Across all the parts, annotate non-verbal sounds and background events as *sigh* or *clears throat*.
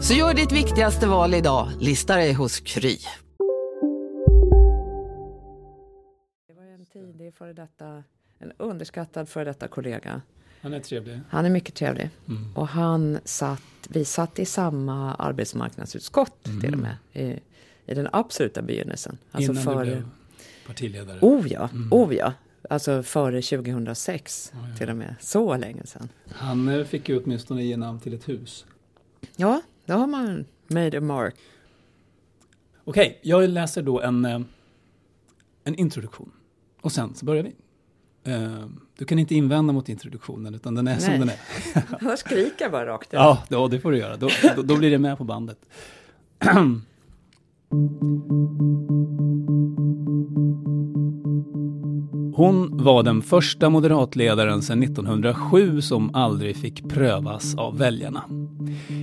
Så gör ditt viktigaste val idag, lista dig hos Kry. Det var en tidig före detta, en underskattad före detta kollega. Han är trevlig. Han är mycket trevlig. Mm. Och han satt, vi satt i samma arbetsmarknadsutskott Mm. till och med. I, I den absoluta begynnelsen. Alltså Innan före, du blev partiledare. Oh ja, Mm. oh ja. Alltså före 2006 Ja, ja. till och med. Så länge sedan. Han eh, fick ju åtminstone ge namn till ett hus. Ja, då har man made a mark. Okej, jag läser då en, eh, en introduktion. Och sen så börjar vi. Eh, Du kan inte invända mot introduktionen utan den är som Nej. den är. *laughs* Jag skriker bara rakt ut. Ja, ja, det får du göra. Då, då, då blir det med på bandet. *clears throat* Hon var den första moderatledaren sedan 1907 som aldrig fick prövas av väljarna.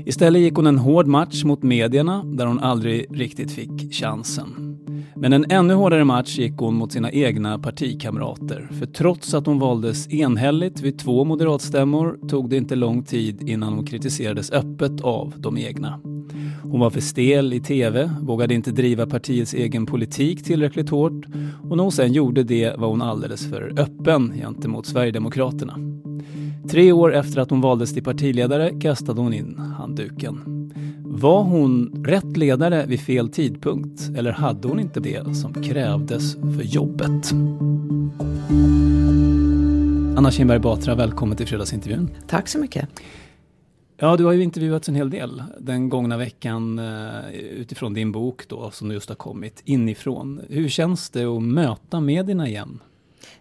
Istället gick hon en hård match mot medierna där hon aldrig riktigt fick chansen. Men en ännu hårdare match gick hon mot sina egna partikamrater. För trots att hon valdes enhälligt vid två moderatstämmor tog det inte lång tid innan hon kritiserades öppet av de egna. Hon var för stel i TV, vågade inte driva partiets egen politik tillräckligt hårt och när hon sen gjorde det var hon alldeles för öppen gentemot Sverigedemokraterna. Tre år efter att hon valdes till partiledare kastade hon in handduken. Var hon rätt ledare vid fel tidpunkt eller hade hon inte det som krävdes för jobbet? Anna Kinberg Batra, välkommen till fredagsintervjun. Tack så mycket. Ja, du har ju intervjuats en hel del den gångna veckan eh, utifrån din bok då som just har kommit inifrån. Hur känns det att möta medierna igen?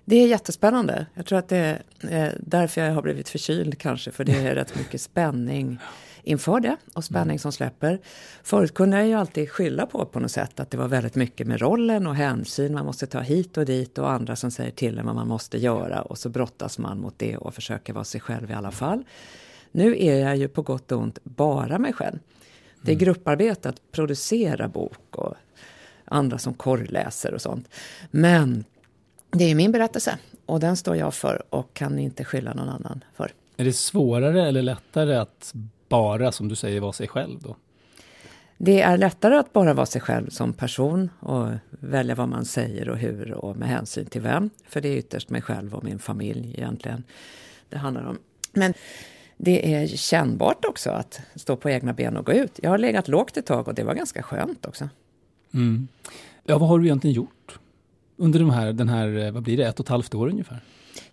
Det är jättespännande. Jag tror att det är eh, därför jag har blivit förkyld kanske, för det är rätt mycket spänning inför det och spänning som släpper. Förut kunde jag ju alltid skylla på på något sätt att det var väldigt mycket med rollen och hänsyn man måste ta hit och dit och andra som säger till en vad man måste göra och så brottas man mot det och försöker vara sig själv i alla fall. Nu är jag ju på gott och ont bara mig själv. Det är grupparbete att producera bok och andra som korrläser och sånt. Men det är min berättelse och den står jag för och kan inte skylla någon annan för. Är det svårare eller lättare att bara, som du säger, vara sig själv då? Det är lättare att bara vara sig själv som person och välja vad man säger och hur och med hänsyn till vem. För det är ytterst mig själv och min familj egentligen det handlar om. Men det är kännbart också att stå på egna ben och gå ut. Jag har legat lågt ett tag och det var ganska skönt också. Mm. Ja, vad har du egentligen gjort? Under de här, den här, eh, vad blir det, ett och ett halvt år ungefär?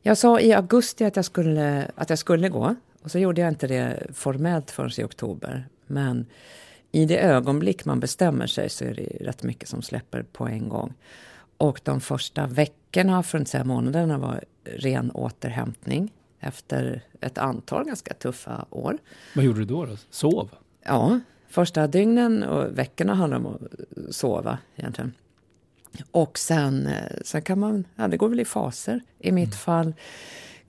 Jag sa i augusti att jag skulle, att jag skulle gå och så gjorde jag inte det formellt förrän i oktober. Men i det ögonblick man bestämmer sig så är det rätt mycket som släpper på en gång. Och de första veckorna, för att inte säga månaderna, var ren återhämtning efter ett antal ganska tuffa år. Vad gjorde du då? då? Sov? Ja, första dygnen och veckorna handlar om att sova egentligen. Och sen, eh, sen kan man, ja det går väl i faser. I mitt fall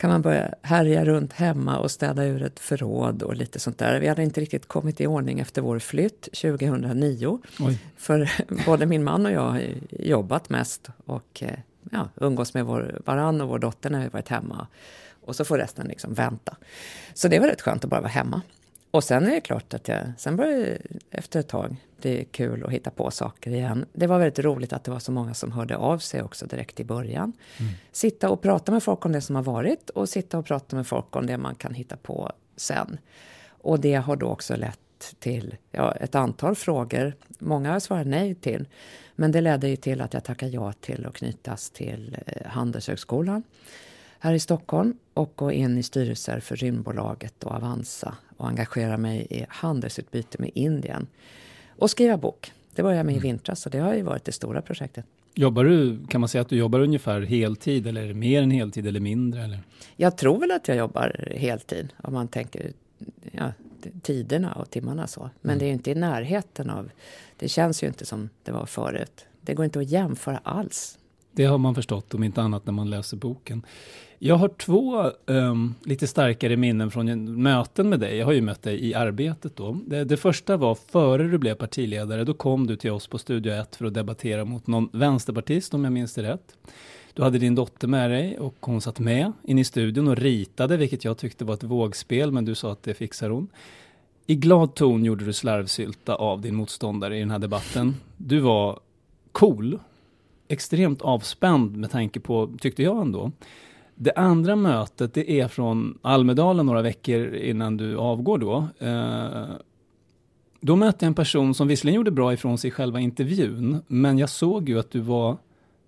kan man börja härja runt hemma och städa ur ett förråd och lite sånt där. Vi hade inte riktigt kommit i ordning efter vår flytt 2009. Oj. För *laughs* både min man och jag har jobbat mest och eh, ja, umgås med vår varann och vår dotter när vi varit hemma. Och så får resten liksom vänta. Så det var rätt skönt att bara vara hemma. Och sen är det klart att jag, sen började det efter ett tag bli kul att hitta på saker igen. Det var väldigt roligt att det var så många som hörde av sig också direkt i början. Sitta och prata med folk om det som har varit och sitta och prata med folk om det man kan hitta på sen. Och det har då också lett till ja, ett antal frågor. Många har jag svarat nej till. Men det ledde ju till att jag tackade ja till att knytas till eh, Handelshögskolan. Här i Stockholm och gå in i styrelser för Rymdbolaget och Avanza och engagera mig i handelsutbyte med Indien och skriva bok. Det började jag med i vintras och det har ju varit det stora projektet. Jobbar du, kan man säga att du jobbar ungefär heltid eller är det mer än heltid eller mindre? Eller? Jag tror väl att jag jobbar heltid om man tänker ja, tiderna och timmarna så. Men mm. det är inte i närheten av, det känns ju inte som det var förut. Det går inte att jämföra alls. Det har man förstått, om inte annat när man läser boken. Jag har två um, lite starkare minnen från möten med dig. Jag har ju mött dig i arbetet då. Det, det, första var före du blev partiledare. Då kom du till oss på Studio 1 för att debattera mot någon vänsterpartist, om jag minns det rätt. Du hade din dotter med dig och hon satt med in i studion och ritade, vilket jag tyckte var ett vågspel, men du sa att det fixar hon. I glad ton gjorde du slarvsylta av din motståndare i den här debatten. Du var cool, extremt avspänd med tanke på, tyckte jag ändå, det andra mötet det är från Almedalen några veckor innan du avgår då. Eh, då mötte jag en person som visserligen gjorde bra ifrån sig i själva intervjun, men jag såg ju att du var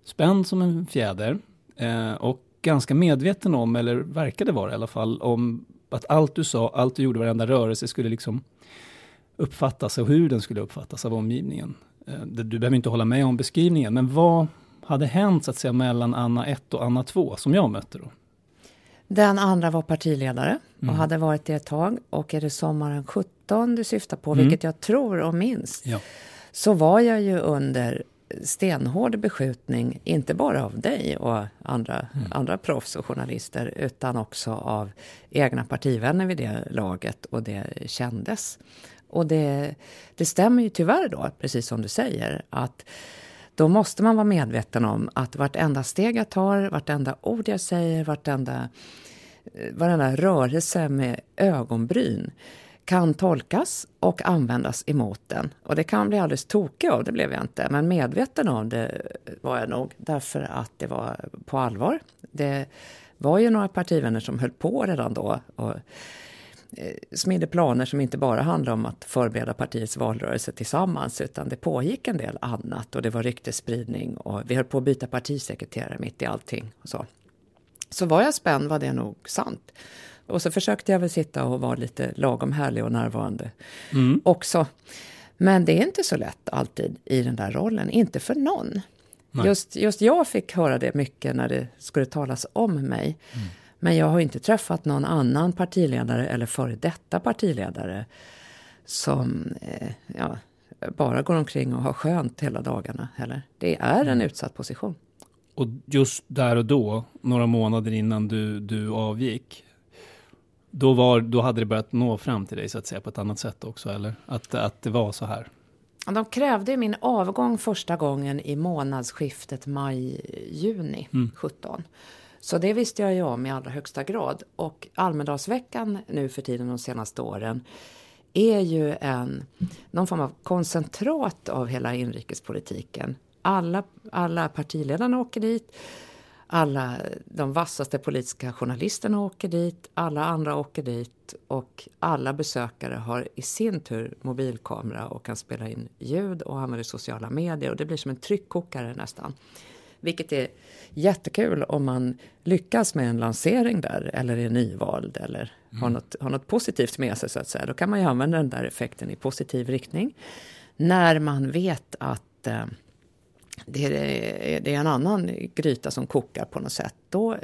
spänd som en fjäder eh, och ganska medveten om, eller verkade vara i alla fall, om att allt du sa, allt du gjorde, varenda rörelse skulle liksom uppfattas och hur den skulle uppfattas av omgivningen. Eh, du behöver inte hålla med om beskrivningen, men vad hade hänt så att säga mellan Anna 1 och Anna 2 som jag mötte då? Den andra var partiledare och mm. hade varit det ett tag. Och är det sommaren 17 du syftar på, mm. vilket jag tror och minns, ja. så var jag ju under stenhård beskjutning, inte bara av dig och andra, mm. andra proffs och journalister, utan också av egna partivänner vid det laget och det kändes. Och det, det stämmer ju tyvärr då, precis som du säger, att då måste man vara medveten om att vartenda steg jag tar, vartenda ord jag säger, vartenda, eh, varenda rörelse med ögonbryn kan tolkas och användas emot den. Och det kan bli alldeles tokig av, det blev jag inte. Men medveten om det eh, var jag nog, därför att det var på allvar. Det var ju några partivänner som höll på redan då och Eh, smidde planer som inte bara handlade om att förbereda partiets valrörelse tillsammans utan det pågick en del annat och det var ryktesspridning och vi höll på att byta partisekreterare mitt i allting. Och så. så var jag spänd var det nog sant. Och så försökte jag väl sitta och vara lite lagom härlig och närvarande mm. också. Men det är inte så lätt alltid i den där rollen, inte för någon. Just, just jag fick höra det mycket när det skulle talas om mig. Mm. Men jag har inte träffat någon annan partiledare eller före detta partiledare som eh, ja, bara går omkring och har skönt hela dagarna heller. Det är en mm. utsatt position. Och just där och då, några månader innan du, du avgick, då, var, då hade det börjat nå fram till dig så att säga på ett annat sätt också, eller? Att, att det var så här? De krävde min avgång första gången i månadsskiftet maj-juni mm. 17. Så det visste jag ju om i allra högsta grad. Och Almedalsveckan nu för tiden de senaste åren är ju en, någon form av koncentrat av hela inrikespolitiken. Alla, alla partiledarna åker dit. Alla de vassaste politiska journalisterna åker dit. Alla andra åker dit. Och alla besökare har i sin tur mobilkamera och kan spela in ljud och använder sociala medier. Och det blir som en tryckkokare nästan. Vilket är jättekul om man lyckas med en lansering där eller är nyvald eller mm. har, något, har något positivt med sig så att säga. Då kan man ju använda den där effekten i positiv riktning. När man vet att eh, det, är, det är en annan gryta som kokar på något sätt. Då eh,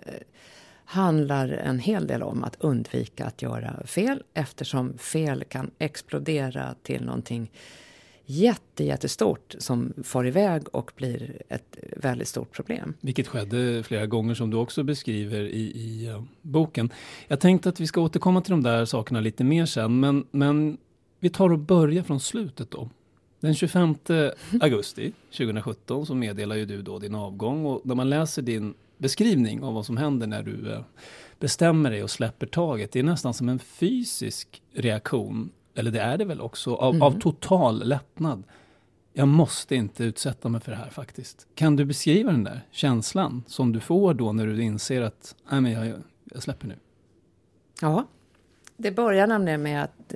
handlar en hel del om att undvika att göra fel eftersom fel kan explodera till någonting jätte, jättestort som far iväg och blir ett väldigt stort problem. Vilket skedde flera gånger som du också beskriver i, i uh, boken. Jag tänkte att vi ska återkomma till de där sakerna lite mer sen, men, men vi tar och börjar från slutet då. Den 25 *laughs* augusti 2017 så meddelar ju du då din avgång och när man läser din beskrivning av vad som händer när du uh, bestämmer dig och släpper taget, det är nästan som en fysisk reaktion eller det är det väl också, av, mm. av total lättnad. Jag måste inte utsätta mig för det här faktiskt. Kan du beskriva den där känslan som du får då när du inser att nej men jag, jag släpper nu? Ja, det börjar nämligen med att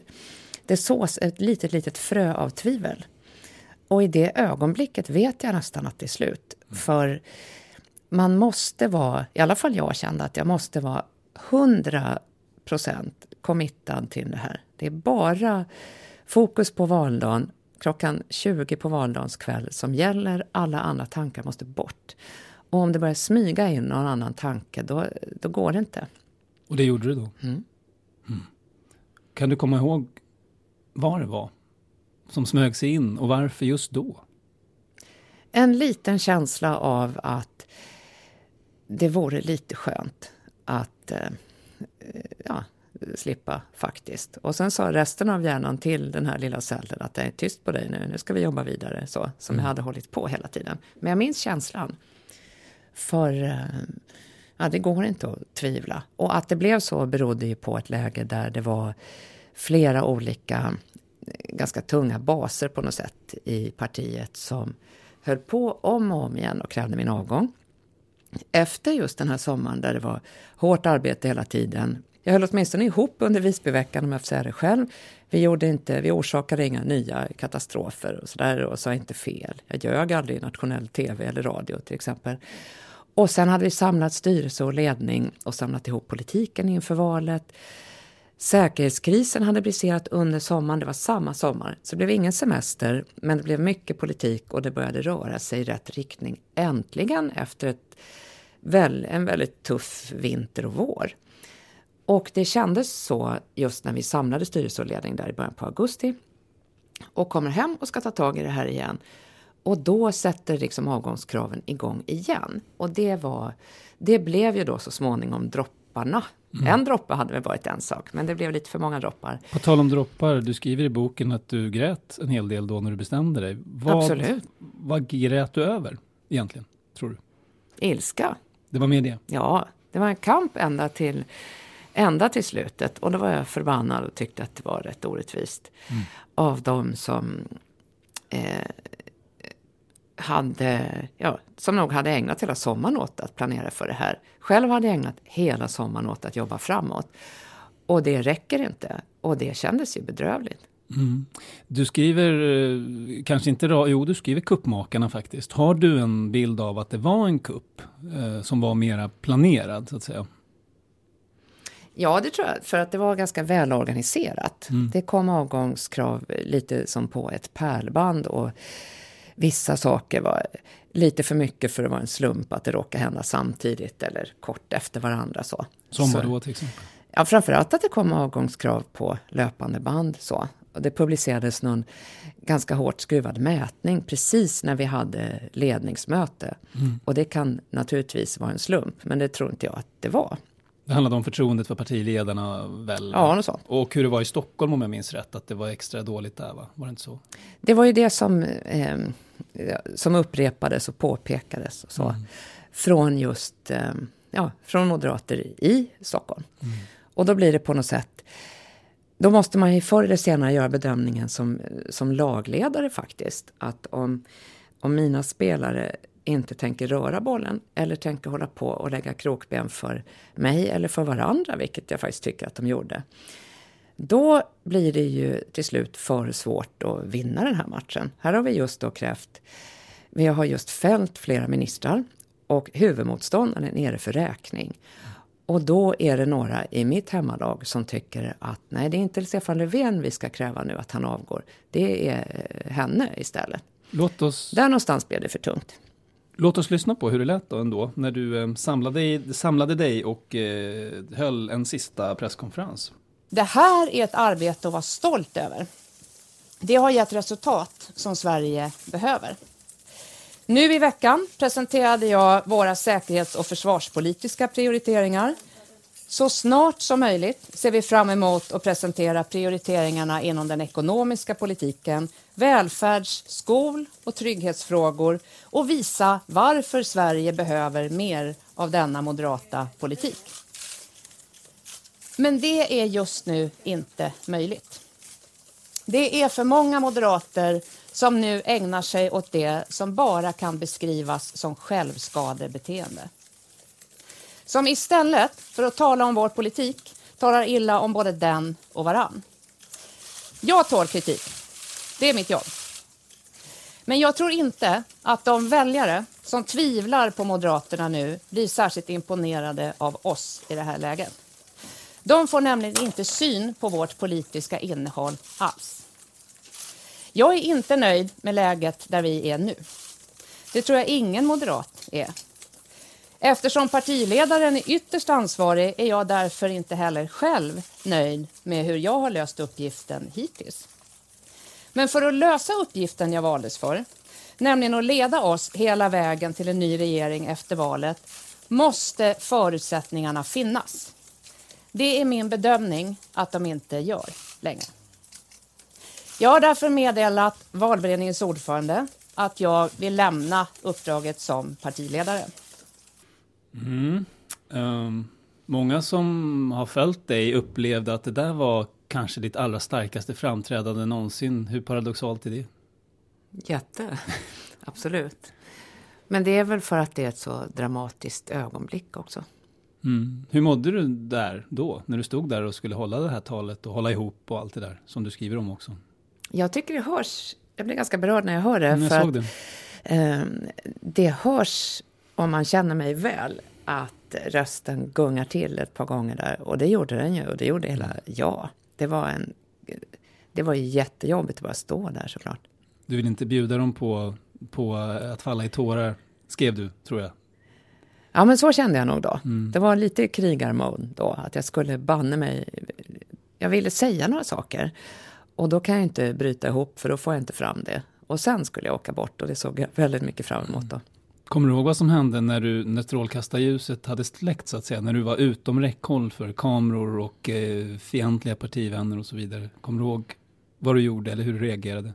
det sås ett litet, litet frö av tvivel. Och i det ögonblicket vet jag nästan att det är slut. Mm. För man måste vara, i alla fall jag kände att jag måste vara 100 procent committad till det här. Det är bara fokus på valdagen klockan 20 på valdagens kväll som gäller. Alla andra tankar måste bort. Och om det börjar smyga in någon annan tanke, då, då går det inte. Och det gjorde du då? Mm. Mm. Kan du komma ihåg vad det var som smög sig in och varför just då? En liten känsla av att det vore lite skönt att eh, ja, slippa faktiskt. Och sen sa resten av hjärnan till den här lilla cellen att det är tyst på dig nu, nu ska vi jobba vidare. Så, som mm. jag hade hållit på hela tiden. Men jag minns känslan. För eh, ja, det går inte att tvivla. Och att det blev så berodde ju på ett läge där det var flera olika ganska tunga baser på något sätt i partiet som höll på om och om igen och krävde min avgång. Efter just den här sommaren där det var hårt arbete hela tiden. Jag höll åtminstone ihop under Visbyveckan om jag får säga det själv. Vi, gjorde inte, vi orsakade inga nya katastrofer och sådär och sa inte fel. Jag ljög aldrig i nationell tv eller radio till exempel. Och sen hade vi samlat styrelse och ledning och samlat ihop politiken inför valet. Säkerhetskrisen hade briserat under sommaren, det var samma sommar. Så det blev ingen semester, men det blev mycket politik och det började röra sig i rätt riktning. Äntligen efter ett, väl, en väldigt tuff vinter och vår. Och det kändes så just när vi samlade styrelse och ledning där i början på augusti. Och kommer hem och ska ta tag i det här igen. Och då sätter liksom avgångskraven igång igen. Och det var, det blev ju då så småningom dropparna Mm. En droppe hade väl varit en sak, men det blev lite för många droppar. På tal om droppar, du skriver i boken att du grät en hel del då när du bestämde dig. Vad, Absolut. Vad grät du över egentligen, tror du? Ilska. Det var med det? Ja, det var en kamp ända till, ända till slutet. Och då var jag förbannad och tyckte att det var rätt orättvist. Mm. Av dem som eh, hade, ja, som nog hade ägnat hela sommaren åt att planera för det här. Själv hade jag ägnat hela sommaren åt att jobba framåt. Och det räcker inte. Och det kändes ju bedrövligt. Mm. Du skriver, eh, kanske inte, jo du skriver kuppmakarna faktiskt. Har du en bild av att det var en kupp eh, som var mera planerad så att säga? Ja, det tror jag, för att det var ganska välorganiserat. Mm. Det kom avgångskrav lite som på ett pärlband och vissa saker var lite för mycket för att vara en slump att det råkade hända samtidigt eller kort efter varandra. Så. Som vad då till exempel? Ja, framförallt att det kom avgångskrav på löpande band. Så. Och det publicerades någon ganska hårt skruvad mätning precis när vi hade ledningsmöte. Mm. Och det kan naturligtvis vara en slump, men det tror inte jag att det var. Det handlade om förtroendet för partiledarna väl? Ja, något sånt. Och hur det var i Stockholm om jag minns rätt, att det var extra dåligt där va? Var det inte så? Det var ju det som, eh, som upprepades och påpekades och så. Mm. Från just, eh, ja, från moderater i Stockholm. Mm. Och då blir det på något sätt, då måste man ju förr eller senare göra bedömningen som, som lagledare faktiskt. Att om, om mina spelare inte tänker röra bollen eller tänker hålla på och lägga krokben för mig eller för varandra, vilket jag faktiskt tycker att de gjorde. Då blir det ju till slut för svårt att vinna den här matchen. Här har vi just då krävt, vi har just fällt flera ministrar och huvudmotståndaren är nere för räkning. Och då är det några i mitt hemmalag som tycker att nej, det är inte Stefan Löfven vi ska kräva nu att han avgår. Det är henne istället. Låt oss... Där någonstans blev det för tungt. Låt oss lyssna på hur det lät då ändå när du eh, samlade, samlade dig och eh, höll en sista presskonferens. Det här är ett arbete att vara stolt över. Det har gett resultat som Sverige behöver. Nu i veckan presenterade jag våra säkerhets och försvarspolitiska prioriteringar. Så snart som möjligt ser vi fram emot att presentera prioriteringarna inom den ekonomiska politiken, välfärds-, skol och trygghetsfrågor och visa varför Sverige behöver mer av denna moderata politik. Men det är just nu inte möjligt. Det är för många moderater som nu ägnar sig åt det som bara kan beskrivas som självskadebeteende. Som istället för att tala om vår politik talar illa om både den och varann. Jag tål kritik. Det är mitt jobb. Men jag tror inte att de väljare som tvivlar på Moderaterna nu blir särskilt imponerade av oss i det här läget. De får nämligen inte syn på vårt politiska innehåll alls. Jag är inte nöjd med läget där vi är nu. Det tror jag ingen moderat är. Eftersom partiledaren är ytterst ansvarig är jag därför inte heller själv nöjd med hur jag har löst uppgiften hittills. Men för att lösa uppgiften jag valdes för, nämligen att leda oss hela vägen till en ny regering efter valet, måste förutsättningarna finnas. Det är min bedömning att de inte gör längre. Jag har därför meddelat valberedningens ordförande att jag vill lämna uppdraget som partiledare. Mm. Um, många som har följt dig upplevde att det där var kanske ditt allra starkaste framträdande någonsin. Hur paradoxalt är det? Jätte, *laughs* absolut. Men det är väl för att det är ett så dramatiskt ögonblick också. Mm. Hur mådde du där då, när du stod där och skulle hålla det här talet och hålla ihop och allt det där som du skriver om också? Jag tycker det hörs, jag blir ganska berörd när jag hör det. Mm, jag för såg att, det. eh, det hörs, om man känner mig väl, att rösten gungar till ett par gånger där. Och det gjorde den ju, och det gjorde hela jag. Det var, en, det var ju jättejobbigt att bara stå där såklart. Du vill inte bjuda dem på, på att falla i tårar, skrev du, tror jag. Ja, men så kände jag nog då. Mm. Det var lite krigarmode då, att jag skulle banne mig... Jag ville säga några saker. Och då kan jag inte bryta ihop, för då får jag inte fram det. Och sen skulle jag åka bort och det såg jag väldigt mycket fram emot då. Kommer du ihåg vad som hände när, du, när strålkastarljuset hade släckt så att säga? När du var utom räckhåll för kameror och eh, fientliga partivänner och så vidare. Kommer du ihåg vad du gjorde eller hur du reagerade?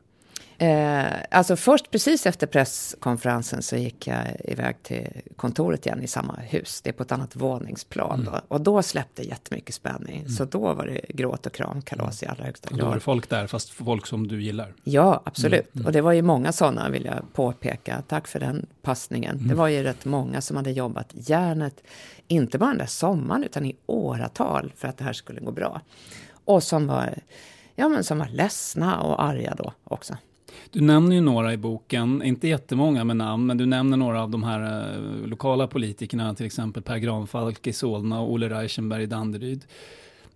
Eh, alltså först precis efter presskonferensen så gick jag iväg till kontoret igen i samma hus. Det är på ett annat våningsplan. Mm. Då. Och då släppte jättemycket spänning. Så då var det gråt och kram, kalas i allra högsta Och då var det grad. folk där, fast folk som du gillar. Ja, absolut. Mm. Och det var ju många sådana, vill jag påpeka. Tack för den passningen. Mm. Det var ju rätt många som hade jobbat järnet, inte bara den där sommaren, utan i åratal för att det här skulle gå bra. Och som var, ja, men som var ledsna och arga då också. Du nämner ju några i boken, inte jättemånga med namn, men du nämner några av de här eh, lokala politikerna, till exempel Per Granfalk i Solna och Olle Reichenberg i Danderyd.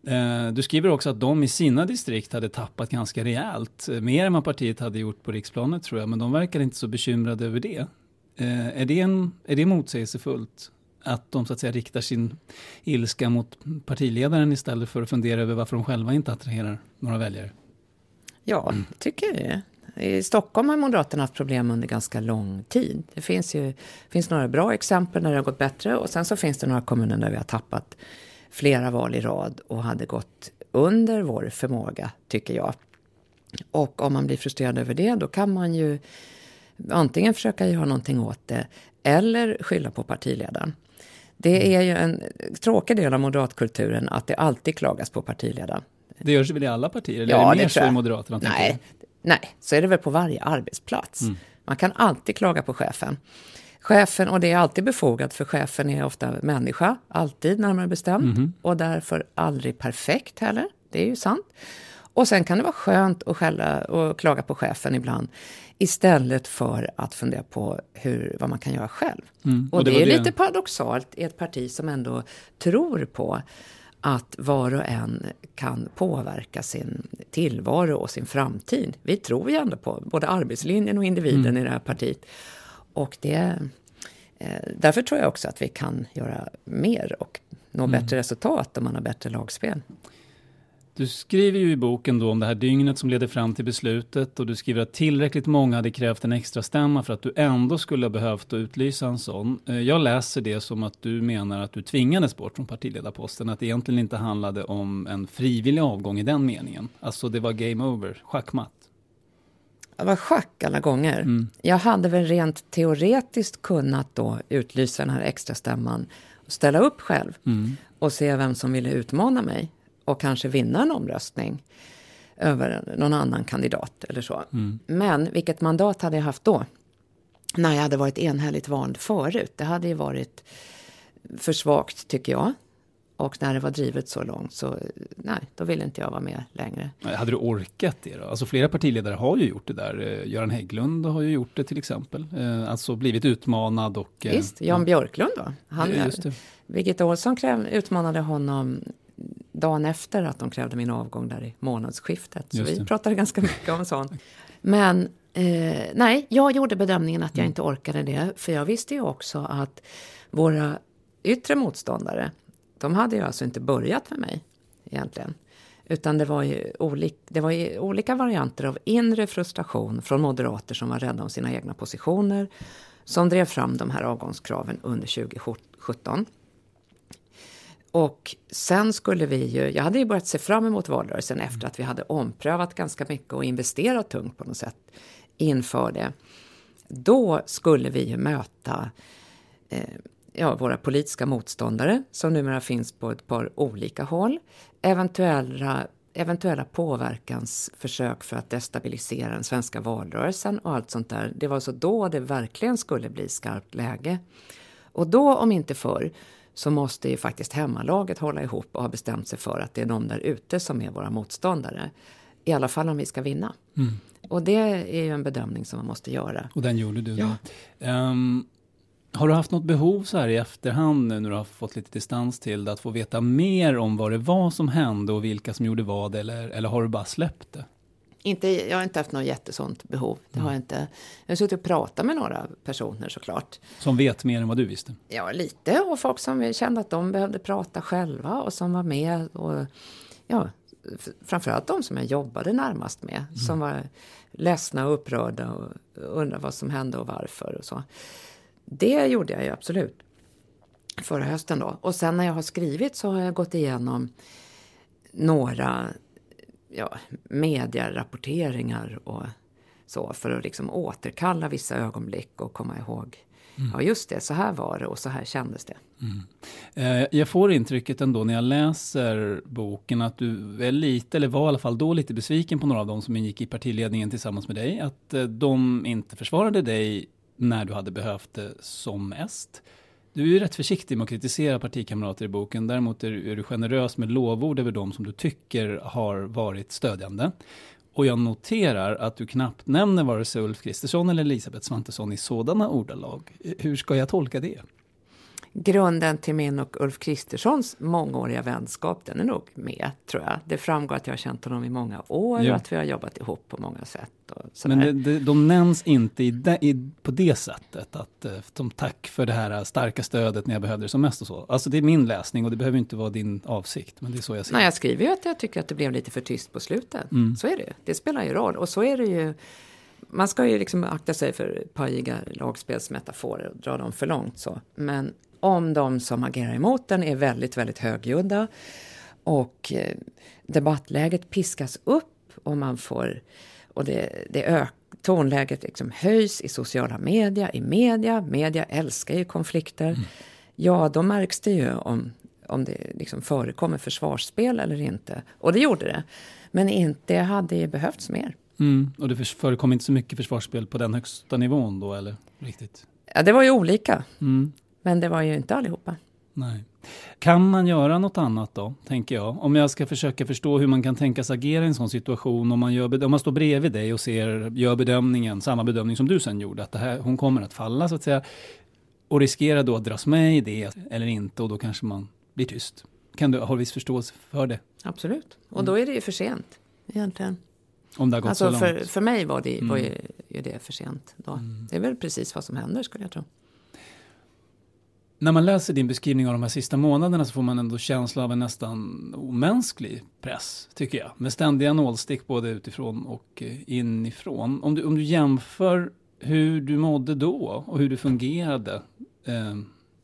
Eh, du skriver också att de i sina distrikt hade tappat ganska rejält, eh, mer än vad partiet hade gjort på riksplanet tror jag, men de verkar inte så bekymrade över det. Eh, är, det en, är det motsägelsefullt? Att de så att säga riktar sin ilska mot partiledaren istället för att fundera över varför de själva inte attraherar några väljare? Ja, det tycker jag det. I Stockholm har Moderaterna haft problem under ganska lång tid. Det finns ju finns några bra exempel när det har gått bättre och sen så finns det några kommuner där vi har tappat flera val i rad och hade gått under vår förmåga, tycker jag. Och om man blir frustrerad över det, då kan man ju antingen försöka göra någonting åt det eller skylla på partiledaren. Det är ju en tråkig del av moderatkulturen att det alltid klagas på partiledaren. Det görs väl i alla partier? Eller Ja, är det det mer tror så i. Moderaterna? Nej, nej, så är det väl på varje arbetsplats. Mm. Man kan alltid klaga på chefen. Chefen, och det är alltid befogat för chefen är ofta människa, alltid närmare bestämt. Mhm. Och därför aldrig perfekt heller, det är ju sant. Och sen kan det vara skönt att skälla och klaga på chefen ibland. Istället för att fundera på hur, vad man kan göra själv. Mm, Och, och det det, är det- lite paradoxalt i ett parti som ändå tror på att var och en kan påverka sin tillvaro och sin framtid. Vi tror ju ändå på både arbetslinjen och individen Mm. i det här partiet. Och det, eh, därför tror jag också att vi kan göra mer och nå Mm. bättre resultat om man har bättre lagspel. Du skriver ju i boken då om det här dygnet som leder fram till beslutet och du skriver att tillräckligt många hade krävt en extra stämma för att du ändå skulle ha behövt att utlysa en sån. Eh, Jag läser det som att du menar att du tvingades bort från partiledarposten, att det egentligen inte handlade om en frivillig avgång i den meningen. Alltså det var game over, schackmatt. Det var schack alla gånger. Mm. Jag hade väl rent teoretiskt kunnat då utlysa den här extra stämman och ställa upp själv Mm. och se vem som ville utmana mig och kanske vinna en omröstning över någon annan kandidat eller så. Mm. Men vilket mandat hade jag haft då? När jag hade varit enhälligt vald förut. Det hade ju varit för svagt tycker jag. Och när det var drivet så långt så nej, då ville inte jag vara med längre. Hade du orkat det då? Alltså flera partiledare har ju gjort det där. Eh, Göran Hägglund har ju gjort det till exempel. Eh, alltså blivit utmanad och... Eh, Visst, Jan ja. Björklund va? Han, Birgitta Olsson kräv, utmanade honom dagen efter att de krävde min avgång där i månadsskiftet. Så vi pratade ganska mycket om sånt. Men eh, nej, jag gjorde bedömningen att jag mm. inte orkade det. För jag visste ju också att våra yttre motståndare, de hade ju alltså inte börjat med mig egentligen. Utan det var, ju olik, det var ju olika varianter av inre frustration från moderater som var rädda om sina egna positioner. Som drev fram de här avgångskraven under 2017. Och sen skulle vi ju, jag hade ju börjat se fram emot valrörelsen efter att vi hade omprövat ganska mycket och investerat tungt på något sätt inför det. Då skulle vi ju möta eh, ja, våra politiska motståndare som numera finns på ett par olika håll. Eventuella, eventuella påverkansförsök för att destabilisera den svenska valrörelsen och allt sånt där. Det var så då det verkligen skulle bli skarpt läge. Och då, om inte förr, så måste ju faktiskt hemmalaget hålla ihop och ha bestämt sig för att det är de där ute som är våra motståndare. I alla fall om vi ska vinna. Mm. Och det är ju en bedömning som man måste göra. Och den gjorde du ja. Um, har du haft något behov så här i efterhand nu när du har fått lite distans till det, att få veta mer om vad det var som hände och vilka som gjorde vad eller, eller har du bara släppt det? Inte, jag har inte haft något jättesånt behov. Det har jag inte. Jag har suttit och pratat med några personer såklart. Som vet mer än vad du visste? Ja, lite. Och folk som kände att de behövde prata själva och som var med. Och, ja, framförallt de som jag jobbade närmast med. Mm. Som var ledsna och upprörda och undrade vad som hände och varför och så. Det gjorde jag ju absolut. Förra hösten då. Och sen när jag har skrivit så har jag gått igenom några ja, medierapporteringar och så för att liksom återkalla vissa ögonblick och komma ihåg. Mm. Ja, just det, så här var det och så här kändes det. Mm. Eh, jag får intrycket ändå när jag läser boken att du är lite, eller var i alla fall då lite besviken på några av dem som ingick i partiledningen tillsammans med dig. Att eh, de inte försvarade dig när du hade behövt det som mest. Du är ju rätt försiktig med att kritisera partikamrater i boken. Däremot är, är du generös med lovord över dem som du tycker har varit stödjande. Och jag noterar att du knappt nämner vare sig Ulf Kristersson eller Elisabeth Svantesson i sådana ordalag. Hur ska jag tolka det? Grunden till min och Ulf Kristerssons mångåriga vänskap, den är nog med, tror jag. Det framgår att jag har känt honom i många år ja. och att vi har jobbat ihop på många sätt. Men det, det, de nämns inte i de, i, på det sättet, att som tack för det här starka stödet när jag behövde det som mest och så. Alltså det är min läsning och det behöver inte vara din avsikt, men det är så jag ser Nej, jag skriver ju att jag tycker att det blev lite för tyst på slutet. Mm. Så är det Det spelar ju roll. Och så är det ju man ska ju liksom akta sig för pajiga lagspelsmetaforer och dra dem för långt. Så. Men om de som agerar emot den är väldigt, väldigt högljudda och eh, debattläget piskas upp och man får och det, det ök, tonläget liksom höjs i sociala medier, i media. Media älskar ju konflikter. Mm. Ja, då märks det ju om, om det liksom förekommer försvarsspel eller inte. Och det gjorde det. Men inte hade det behövts mer. Mm. Och det förekom inte så mycket försvarsspel på den högsta nivån då, eller? Riktigt? Ja, det var ju olika. Mm. Men det var ju inte allihopa. Nej. Kan man göra något annat då, tänker jag? Om jag ska försöka förstå hur man kan tänkas agera i en sån situation. Om man, gör, om man står bredvid dig och ser, gör bedömningen, samma bedömning som du sen gjorde, att det här, hon kommer att falla så att säga. Och riskerar då att dras med i det eller inte och då kanske man blir tyst. Kan du ha viss förståelse för det? Absolut. Och mm. då är det ju för sent egentligen. Om det har gått alltså, så långt? För, för mig var det, var ju, mm. ju det för sent då. Mm. Det är väl precis vad som händer skulle jag tro. När man läser din beskrivning av de här sista månaderna så får man ändå känsla av en nästan omänsklig press, tycker jag. Med ständiga nålstick både utifrån och eh, inifrån. Om du, om du jämför hur du mådde då och hur du fungerade eh,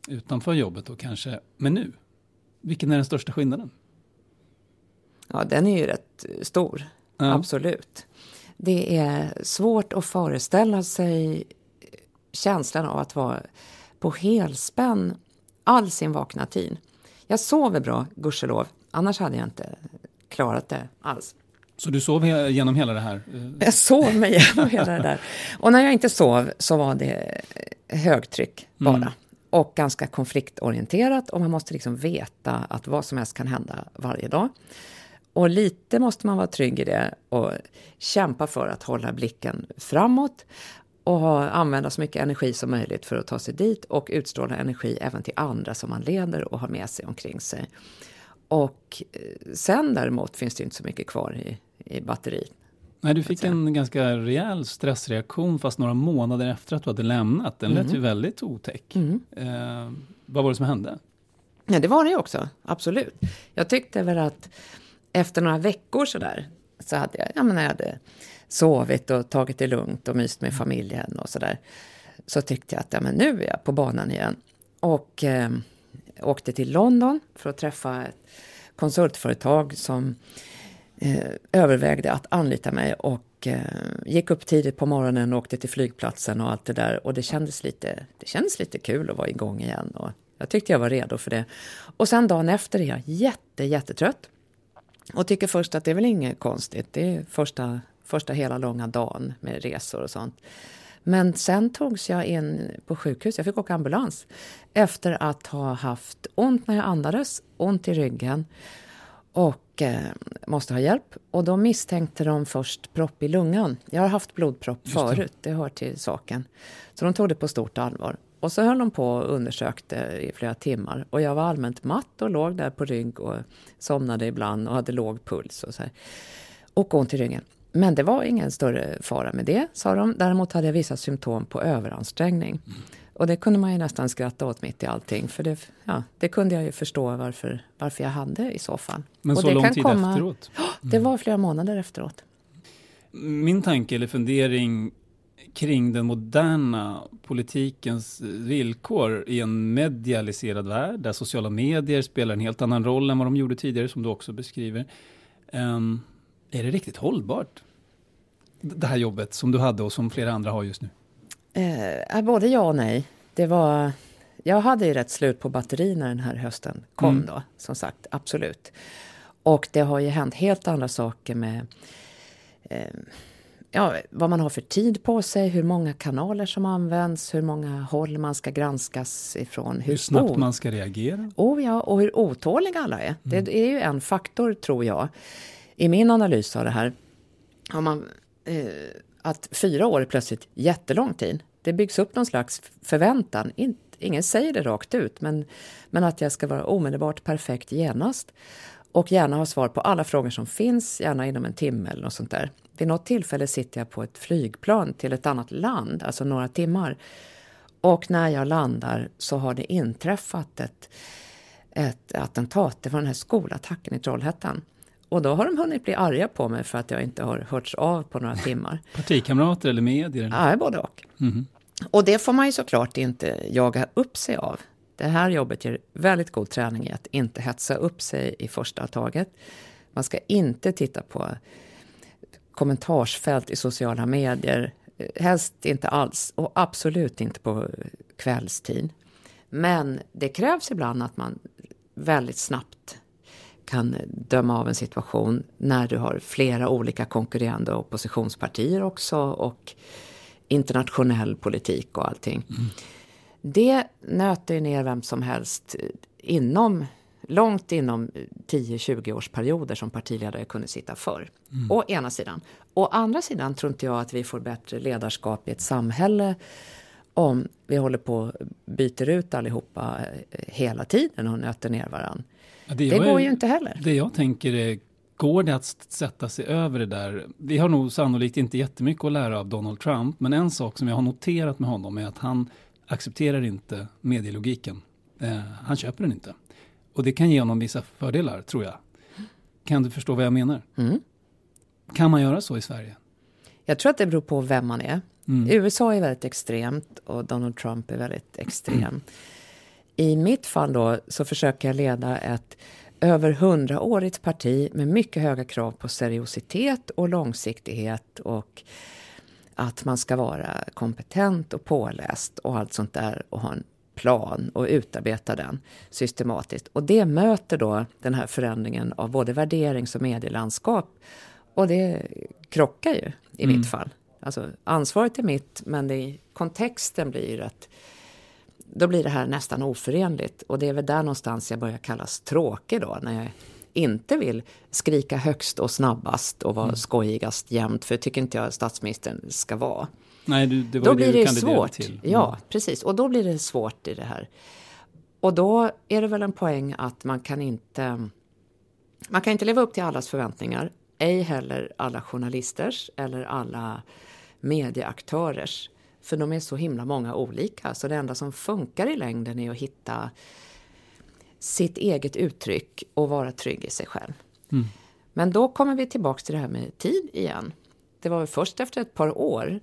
utanför jobbet och kanske med nu. Vilken är den största skillnaden? Ja, den är ju rätt stor. Ja. Absolut. Det är svårt att föreställa sig känslan av att vara på helspänn all sin vakna tid. Jag sover bra, gudskelov. Annars hade jag inte klarat det alls. Så du sov genom hela det här? Jag sov mig igenom hela det där. Och när jag inte sov så var det högtryck bara. Mm. och ganska konfliktorienterat och man måste liksom veta att vad som helst kan hända varje dag. Och lite måste man vara trygg i det och kämpa för att hålla blicken framåt och ha, använda så mycket energi som möjligt för att ta sig dit och utstråla energi även till andra som man leder och har med sig omkring sig. Och eh, sen däremot finns det inte så mycket kvar i, i batteriet. Nej, du fick en ganska rejäl stressreaktion fast några månader efter att du hade lämnat. Den lät mm. ju väldigt otäck. Mm. Eh, vad var det som hände? Ja, det var det ju också. Absolut. Jag tyckte väl att efter några veckor sådär så hade jag, ja men jag hade sovit och tagit det lugnt och myst med familjen och sådär. Så tyckte jag att ja, men nu är jag på banan igen. Och eh, åkte till London för att träffa ett konsultföretag som eh, övervägde att anlita mig och eh, gick upp tidigt på morgonen och åkte till flygplatsen och allt det där. Och det kändes lite, det kändes lite kul att vara igång igen. Och jag tyckte jag var redo för det. Och sen dagen efter är jag jätte, jättetrött. Och tycker först att det är väl inget konstigt. Det är första, första hela långa dagen med resor och sånt. Men sen togs jag in på sjukhus. Jag fick åka ambulans efter att ha haft ont när jag andades, ont i ryggen och eh, måste ha hjälp. Och då misstänkte de först propp i lungan. Jag har haft blodpropp det. förut, det hör till saken. Så de tog det på stort allvar. Och så höll de på och undersökte i flera timmar. Och jag var allmänt matt och låg där på rygg och somnade ibland och hade låg puls och så här. Och ont i ryggen. Men det var ingen större fara med det, sa de. Däremot hade jag vissa symptom på överansträngning. Mm. Och det kunde man ju nästan skratta åt mitt i allting. För det, ja, det kunde jag ju förstå varför, varför jag hade i så fall. Men och så det lång tid komma, efteråt? Ja, det var flera månader efteråt. Min tanke eller fundering kring den moderna politikens villkor i en medialiserad värld där sociala medier spelar en helt annan roll än vad de gjorde tidigare som du också beskriver. Um, är det riktigt hållbart? Det här jobbet som du hade och som flera andra har just nu? Eh, både ja och nej. Det var, jag hade ju rätt slut på batteri när den här hösten kom mm. då, som sagt, absolut. Och det har ju hänt helt andra saker med eh, ja, vad man har för tid på sig, hur många kanaler som används, hur många håll man ska granskas ifrån. Hur, hur snabbt man ska reagera. Oh ja, och hur otåliga alla är. Mm. Det är ju en faktor, tror jag, i min analys av det här. Har man, eh, att fyra år är plötsligt jättelång tid. Det byggs upp någon slags förväntan. In, ingen säger det rakt ut, men, men att jag ska vara omedelbart perfekt genast. Och gärna ha svar på alla frågor som finns, gärna inom en timme eller något sånt där. Vid något tillfälle sitter jag på ett flygplan till ett annat land, alltså några timmar. Och när jag landar så har det inträffat ett, ett attentat. Det var den här skolattacken i Trollhättan. Och då har de hunnit bli arga på mig för att jag inte har hörts av på några timmar. *laughs* Partikamrater eller medier? Ja, både och. Mm. Och det får man ju såklart inte jaga upp sig av. Det här jobbet ger väldigt god träning i att inte hetsa upp sig i första taget. Man ska inte titta på kommentarsfält i sociala medier. Helst inte alls och absolut inte på kvällstid. Men det krävs ibland att man väldigt snabbt kan döma av en situation när du har flera olika konkurrerande oppositionspartier också och internationell politik och allting. Mm. Det nöter ner vem som helst inom, långt inom 10-20 årsperioder som partiledare kunde sitta för. Mm. Å ena sidan. Å andra sidan tror inte jag att vi får bättre ledarskap i ett samhälle om vi håller på och byter ut allihopa eh, hela tiden och nöter ner varandra. Det, det går är, ju inte heller. Det jag tänker är, går det att sätta sig över det där? Vi har nog sannolikt inte jättemycket att lära av Donald Trump, men en sak som jag har noterat med honom är att han accepterar inte medielogiken. Eh, han köper den inte. Och det kan ge honom vissa fördelar, tror jag. Kan du förstå vad jag menar? Mm. Kan man göra så i Sverige? Jag tror att det beror på vem man är. Mm. USA är väldigt extremt och Donald Trump är väldigt extrem. Mm. *clears throat* I mitt fall då så försöker jag leda ett över hundraårigt parti med mycket höga krav på seriositet och långsiktighet och att man ska vara kompetent och påläst och allt sånt där och ha en plan och utarbeta den systematiskt. Och det möter då den här förändringen av både värderings och medielandskap. Och det krockar ju i mm. mitt fall. Alltså ansvaret är mitt men det, kontexten blir att då blir det här nästan oförenligt. Och det är väl där någonstans jag börjar kallas tråkig då, när jag inte vill skrika högst och snabbast och vara mm. skojigast jämt, för det tycker inte jag statsministern ska vara. Nej, det var då det blir det svårt. Till. Mm. Ja, precis. Och då blir det svårt i det här. Och då är det väl en poäng att man kan inte man kan inte leva upp till allas förväntningar, ej heller alla journalisters eller alla medieaktörers. För de är så himla många olika, så det enda som funkar i längden är att hitta sitt eget uttryck och vara trygg i sig själv. Mm. Men då kommer vi tillbaks till det här med tid igen. Det var först efter ett par år,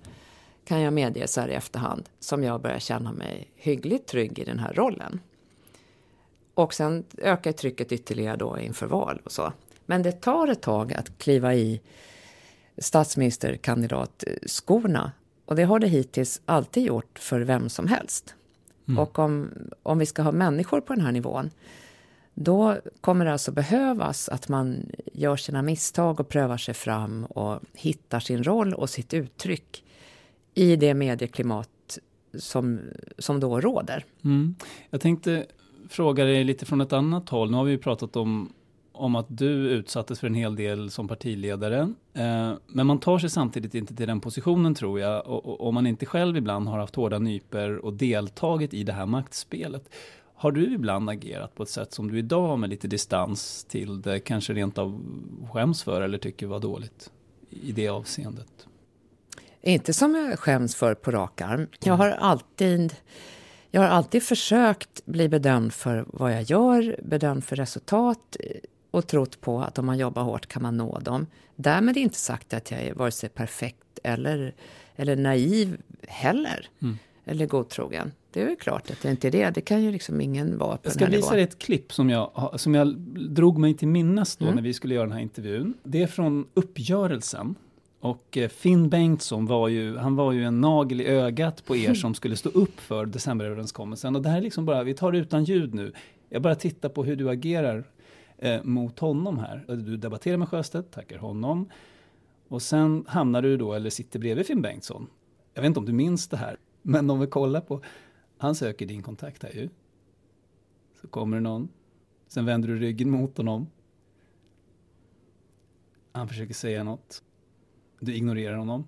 kan jag medge så här i efterhand, som jag började känna mig hyggligt trygg i den här rollen. Och sen ökar trycket ytterligare då inför val och så. Men det tar ett tag att kliva i statsministerkandidatskorna. Och det har det hittills alltid gjort för vem som helst. Mm. Och om, om vi ska ha människor på den här nivån då kommer det alltså behövas att man gör sina misstag och prövar sig fram och hittar sin roll och sitt uttryck i det medieklimat som, som då råder. Mm. Jag tänkte fråga dig lite från ett annat håll. Nu har vi pratat om, om att du utsattes för en hel del som partiledare. Eh, men man tar sig samtidigt inte till den positionen tror jag. Och, om man inte själv ibland har haft hårda nyper och deltagit i det här maktspelet. Har du ibland agerat på ett sätt som du idag med lite distans till det kanske rent av skäms för eller tycker var dåligt i det avseendet? Inte som jag skäms för på rak arm. Jag har alltid jag har alltid försökt bli bedömd för vad jag gör, bedömd för resultat och trott på att om man jobbar hårt kan man nå dem. Därmed inte sagt att jag är vare sig perfekt eller, eller naiv heller. Mm. Eller godtrogen. Det är väl klart att det inte är det. Det kan ju liksom ingen vara på Jag ska visa dig ett klipp som jag, som jag drog mig till minnes då mm. när vi skulle göra den här intervjun. Det är från uppgörelsen och eh, Finn Bengtsson var ju, han var ju en nagel i ögat på er *laughs* som skulle stå upp för decemberöverenskommelsen. Och det här är liksom bara, vi tar det utan ljud nu. Jag bara tittar på hur du agerar eh, mot honom här. Du debatterar med Sjöstedt, tackar honom. Och sen hamnar du då, eller sitter bredvid Finn Bengtsson. Jag vet inte om du minns det här, men om vi kollar på, han söker din kontakt här ju. Så kommer det någon, sen vänder du ryggen mot honom. Han försöker säga något. Du ignorerar honom.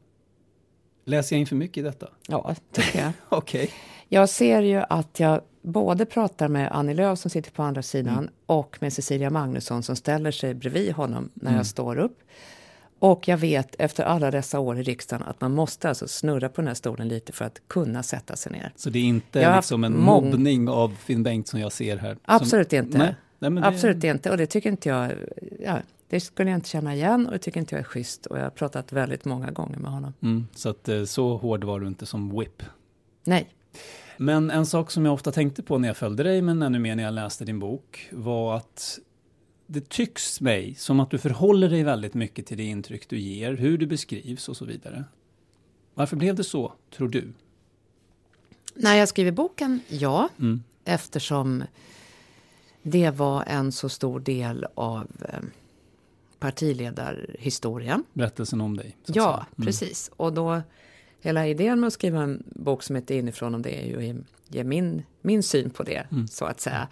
Läser jag in för mycket i detta? Ja, tycker jag. *laughs* Okej. Okay. Jag ser ju att jag både pratar med Annie Lööf som sitter på andra sidan mm. och med Cecilia Magnusson som ställer sig bredvid honom när mm. jag står upp. Och jag vet efter alla dessa år i riksdagen att man måste alltså snurra på den här stolen lite för att kunna sätta sig ner. Så det är inte liksom en mobbning av Finn Bengtsson jag ser här? Absolut som, inte. Nej, nej, det... Absolut inte. Och det tycker inte jag... Ja, det skulle jag inte känna igen och det tycker inte jag är schysst. Och jag har pratat väldigt många gånger med honom. Mm, så att eh, så hård var du inte som whip? Nej. Men en sak som jag ofta tänkte på när jag följde dig, men ännu mer när jag läste din bok, var att det tycks mig som att du förhåller dig väldigt mycket till det intryck du ger, hur du beskrivs och så vidare. Varför blev det så, tror du? När jag skriver boken, ja. Mm. Eftersom det var en så stor del av eh, partiledarhistorien. Berättelsen om dig. Ja, mm. precis. Och då, hela idén med att skriva en bok som heter Inifrån om det är ju att ge min, min syn på det, mm. så att säga.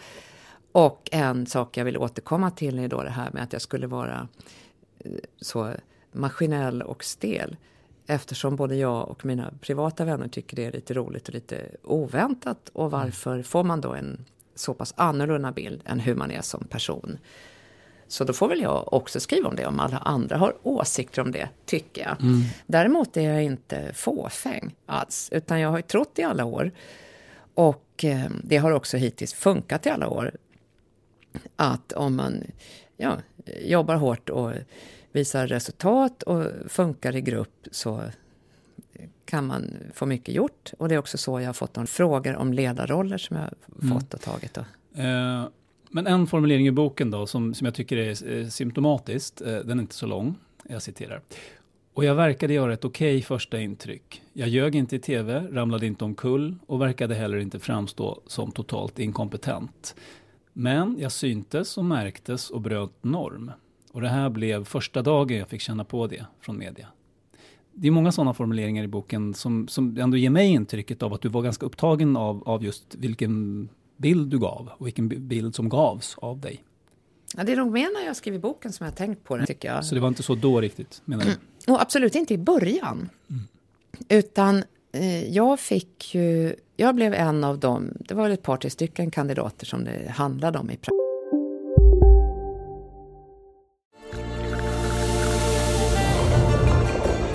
Och en sak jag vill återkomma till är då det här med att jag skulle vara eh, så maskinell och stel. Eftersom både jag och mina privata vänner tycker det är lite roligt och lite oväntat. Och varför får man då en så pass annorlunda bild än hur man är som person? Så då får väl jag också skriva om det om alla andra har åsikter om det, tycker jag. Mm. Däremot är jag inte fåfäng alls, utan jag har ju trott i alla år. Och eh, det har också hittills funkat i alla år. Att om man ja, jobbar hårt och visar resultat och funkar i grupp så kan man få mycket gjort. Och det är också så jag har fått de frågor om ledarroller som jag har mm. fått och tagit. Då. Uh, men en formulering i boken då som, som jag tycker är eh, symptomatiskt, eh, den är inte så lång, jag citerar. Och jag verkade göra ett okej okay första intryck. Jag ljög inte i tv, ramlade inte omkull och verkade heller inte framstå som totalt inkompetent. Men jag syntes och märktes och bröt norm. Och det här blev första dagen jag fick känna på det från media. det är många sådana formuleringar i boken som, som ändå ger mig intrycket av att du var ganska upptagen av, av just vilken bild du gav och vilken bild som gavs av dig. Ja, det är nog mer när jag skriver boken som jag har tänkt på det, tycker jag. Så det var inte så då riktigt, menar du? Och absolut inte i början. Mm. Utan eh, jag fick ju... Jag blev en av dem, det var ett par, tre stycken kandidater som det handlade om i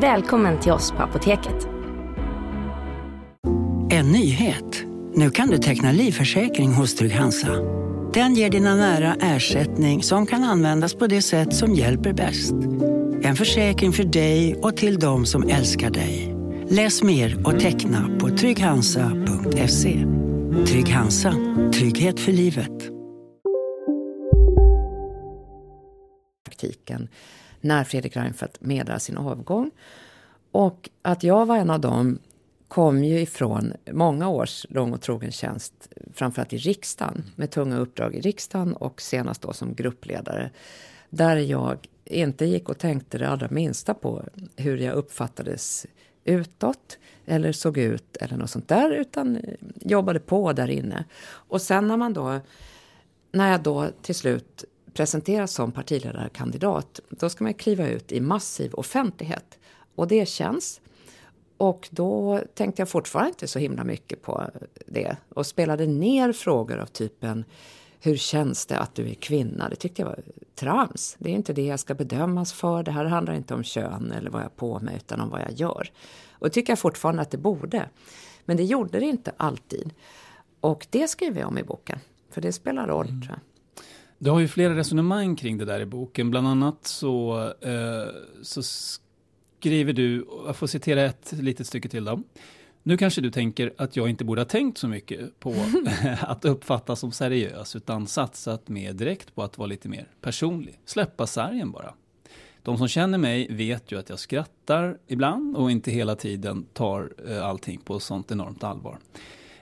Välkommen till oss på Apoteket. En nyhet. Nu kan du teckna livförsäkring hos Trygg-Hansa. Den ger dina nära ersättning som kan användas på det sätt som hjälper bäst. En försäkring för dig och till de som älskar dig. Läs mer och teckna på trygghansa.se. Trygg Hansa. Trygghet för livet. Praktiken när Fredrik Reinfeldt meddelar sin avgång. Och att jag var en av dem kom ju ifrån många års lång och trogen tjänst, framförallt i riksdagen, med tunga uppdrag i riksdagen och senast då som gruppledare. Där jag inte gick och tänkte det allra minsta på hur jag uppfattades utåt eller såg ut eller något sånt där, utan jobbade på där inne. Och sen när man då, när jag då till slut presenteras som partiledarkandidat, då ska man kliva ut i massiv offentlighet. Och det känns. Och då tänkte jag fortfarande inte så himla mycket på det och spelade ner frågor av typen hur känns det att du är kvinna? Det tyckte jag var trams. Det är inte det jag ska bedömas för. Det här handlar inte om kön eller vad jag på mig utan om vad jag gör. Och det tycker jag fortfarande att det borde. Men det gjorde det inte alltid. Och det skriver jag om i boken. För det spelar roll mm. tror jag. Du har ju flera resonemang kring det där i boken. Bland annat så, eh, så skriver du, jag får citera ett litet stycke till då. Nu kanske du tänker att jag inte borde ha tänkt så mycket på *laughs* *laughs* att uppfattas som seriös, utan satsat mer direkt på att vara lite mer personlig. Släppa sargen bara. De som känner mig vet ju att jag skrattar ibland och inte hela tiden tar eh, allting på sånt enormt allvar.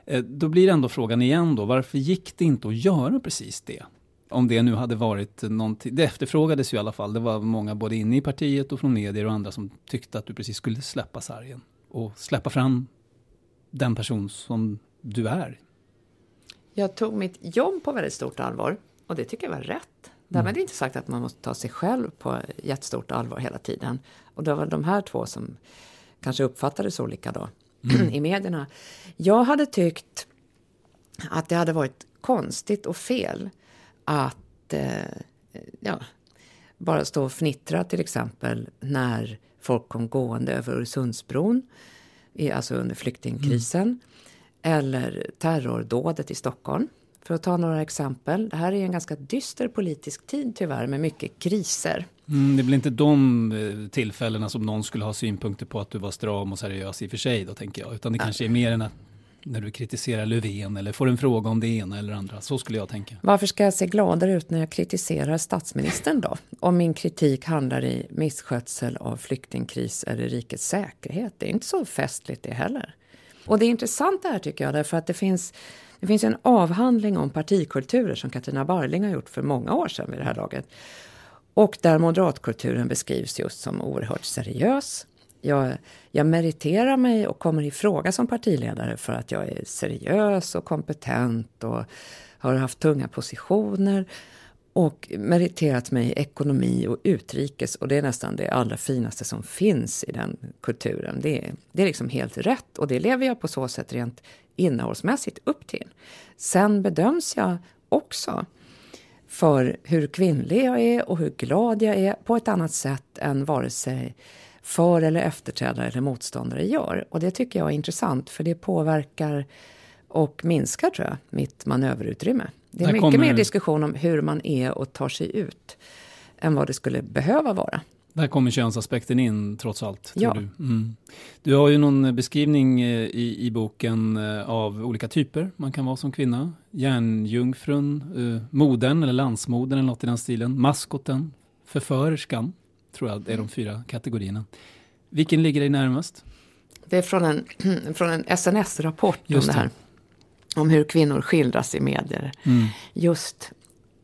Eh, då blir ändå frågan igen då, varför gick det inte att göra precis det? Om det nu hade varit någonting, det efterfrågades ju i alla fall. Det var många både inne i partiet och från medier och andra som tyckte att du precis skulle släppa sargen och släppa fram den person som du är. Jag tog mitt jobb på väldigt stort allvar och det tycker jag var rätt. Därmed mm. inte sagt att man måste ta sig själv på jättestort allvar hela tiden. Och det var de här två som kanske uppfattades olika då mm. *clears throat* i medierna. Jag hade tyckt att det hade varit konstigt och fel att eh, ja, bara stå och fnittra till exempel när folk kom gående över Öresundsbron, i, alltså under flyktingkrisen. Mm. Eller terrordådet i Stockholm. För att ta några exempel. Det här är en ganska dyster politisk tid tyvärr med mycket kriser. Mm, det blir inte de eh, tillfällena som någon skulle ha synpunkter på att du var stram och seriös i och för sig då tänker jag. Utan det kanske är mer än att när du kritiserar Löfven eller får en fråga om det ena eller andra. Så skulle jag tänka. Varför ska jag se gladare ut när jag kritiserar statsministern då? Om min kritik handlar i misskötsel av flyktingkris eller rikets säkerhet. Det är inte så festligt det heller. Och det är intressant det här tycker jag därför att det finns det finns en avhandling om partikulturer som Katarina Barling har gjort för många år sedan vid det här laget. Och där moderatkulturen beskrivs just som oerhört seriös, jag, jag meriterar mig och kommer i fråga som partiledare för att jag är seriös och kompetent och har haft tunga positioner och meriterat mig i ekonomi och utrikes och det är nästan det allra finaste som finns i den kulturen. Det är, det är liksom helt rätt och det lever jag på så sätt rent innehållsmässigt upp till. Sen bedöms jag också för hur kvinnlig jag är och hur glad jag är på ett annat sätt än vare sig för eller efterträdare eller motståndare gör. Och det tycker jag är intressant för det påverkar och minskar tror jag mitt manöverutrymme. Det är mycket kommer... mer diskussion om hur man är och tar sig ut än vad det skulle behöva vara. Där kommer könsaspekten in trots allt. Ja. Du. Mm. du har ju någon beskrivning eh, i, i boken eh, av olika typer man kan vara som kvinna. Järnjungfrun, eh, modern eller landsmodern eller något i den stilen. Maskoten, förförerskan, tror jag är de fyra kategorierna. Vilken ligger dig närmast? Det är från en, *clears throat* från en SNS-rapport om det här. Om hur kvinnor skildras i medier. Mm. Just,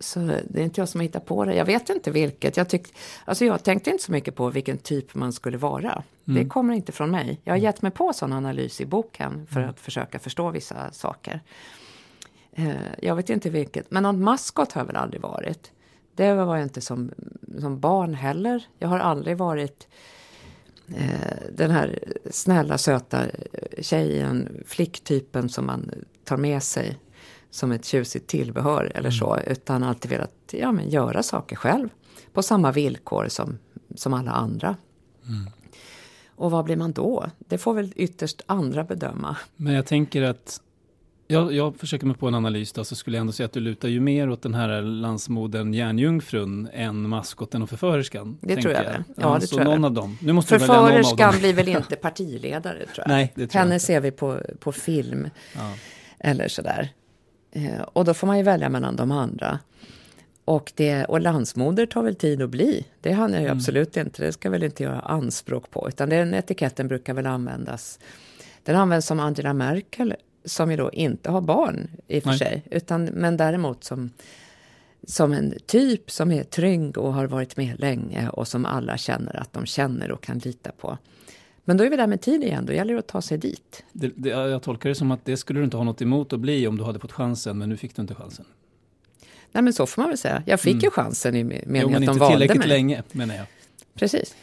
så det är inte jag som har hittat på det. Jag vet inte vilket. Jag, tyck, alltså jag tänkte inte så mycket på vilken typ man skulle vara. Mm. Det kommer inte från mig. Jag har gett mig på sån analys i boken för att försöka förstå vissa saker. Eh, jag vet inte vilket, men någon maskot har jag väl aldrig varit. Det var jag inte som, som barn heller. Jag har aldrig varit eh, den här snälla, söta tjejen, flicktypen som man tar med sig som ett tjusigt tillbehör eller så. Utan alltid velat ja, men göra saker själv. På samma villkor som, som alla andra. Och vad blir man då? Det får väl ytterst andra bedöma. Men jag tänker att jag, jag försöker mig på en analys då, så skulle jag ändå säga att du lutar ju mer åt den här landsmodern järnjungfrun än maskoten och förförerskan. Det tror jag väl. Ja, det så tror jag någon väl. av dem. Nu måste Förförerskan dem. blir väl inte partiledare tror jag. Nej, det tror jag Henne inte. ser vi på, på film. Ja. Eller sådär. Eh, och då får man ju välja mellan de andra. Och, det, och landsmoder tar väl tid att bli. Det hann jag ju Mm. absolut inte. Det ska väl inte göra anspråk på. Utan den etiketten brukar väl användas. Den används som Angela Merkel. Som ju då inte har barn i och för Nej. sig. Utan, men däremot som, som en typ som är trygg och har varit med länge. Och som alla känner att de känner och kan lita på. Men då är vi där med tid igen. Då gäller det att ta sig dit. Det, det, jag tolkar det som att det skulle du inte ha något emot att bli om du hade fått chansen, men nu fick du inte chansen. Nej men så får man väl säga. Jag fick Mm. ju chansen i meningen jo, men att de inte valde tillräckligt mig. länge, menar jag. Precis.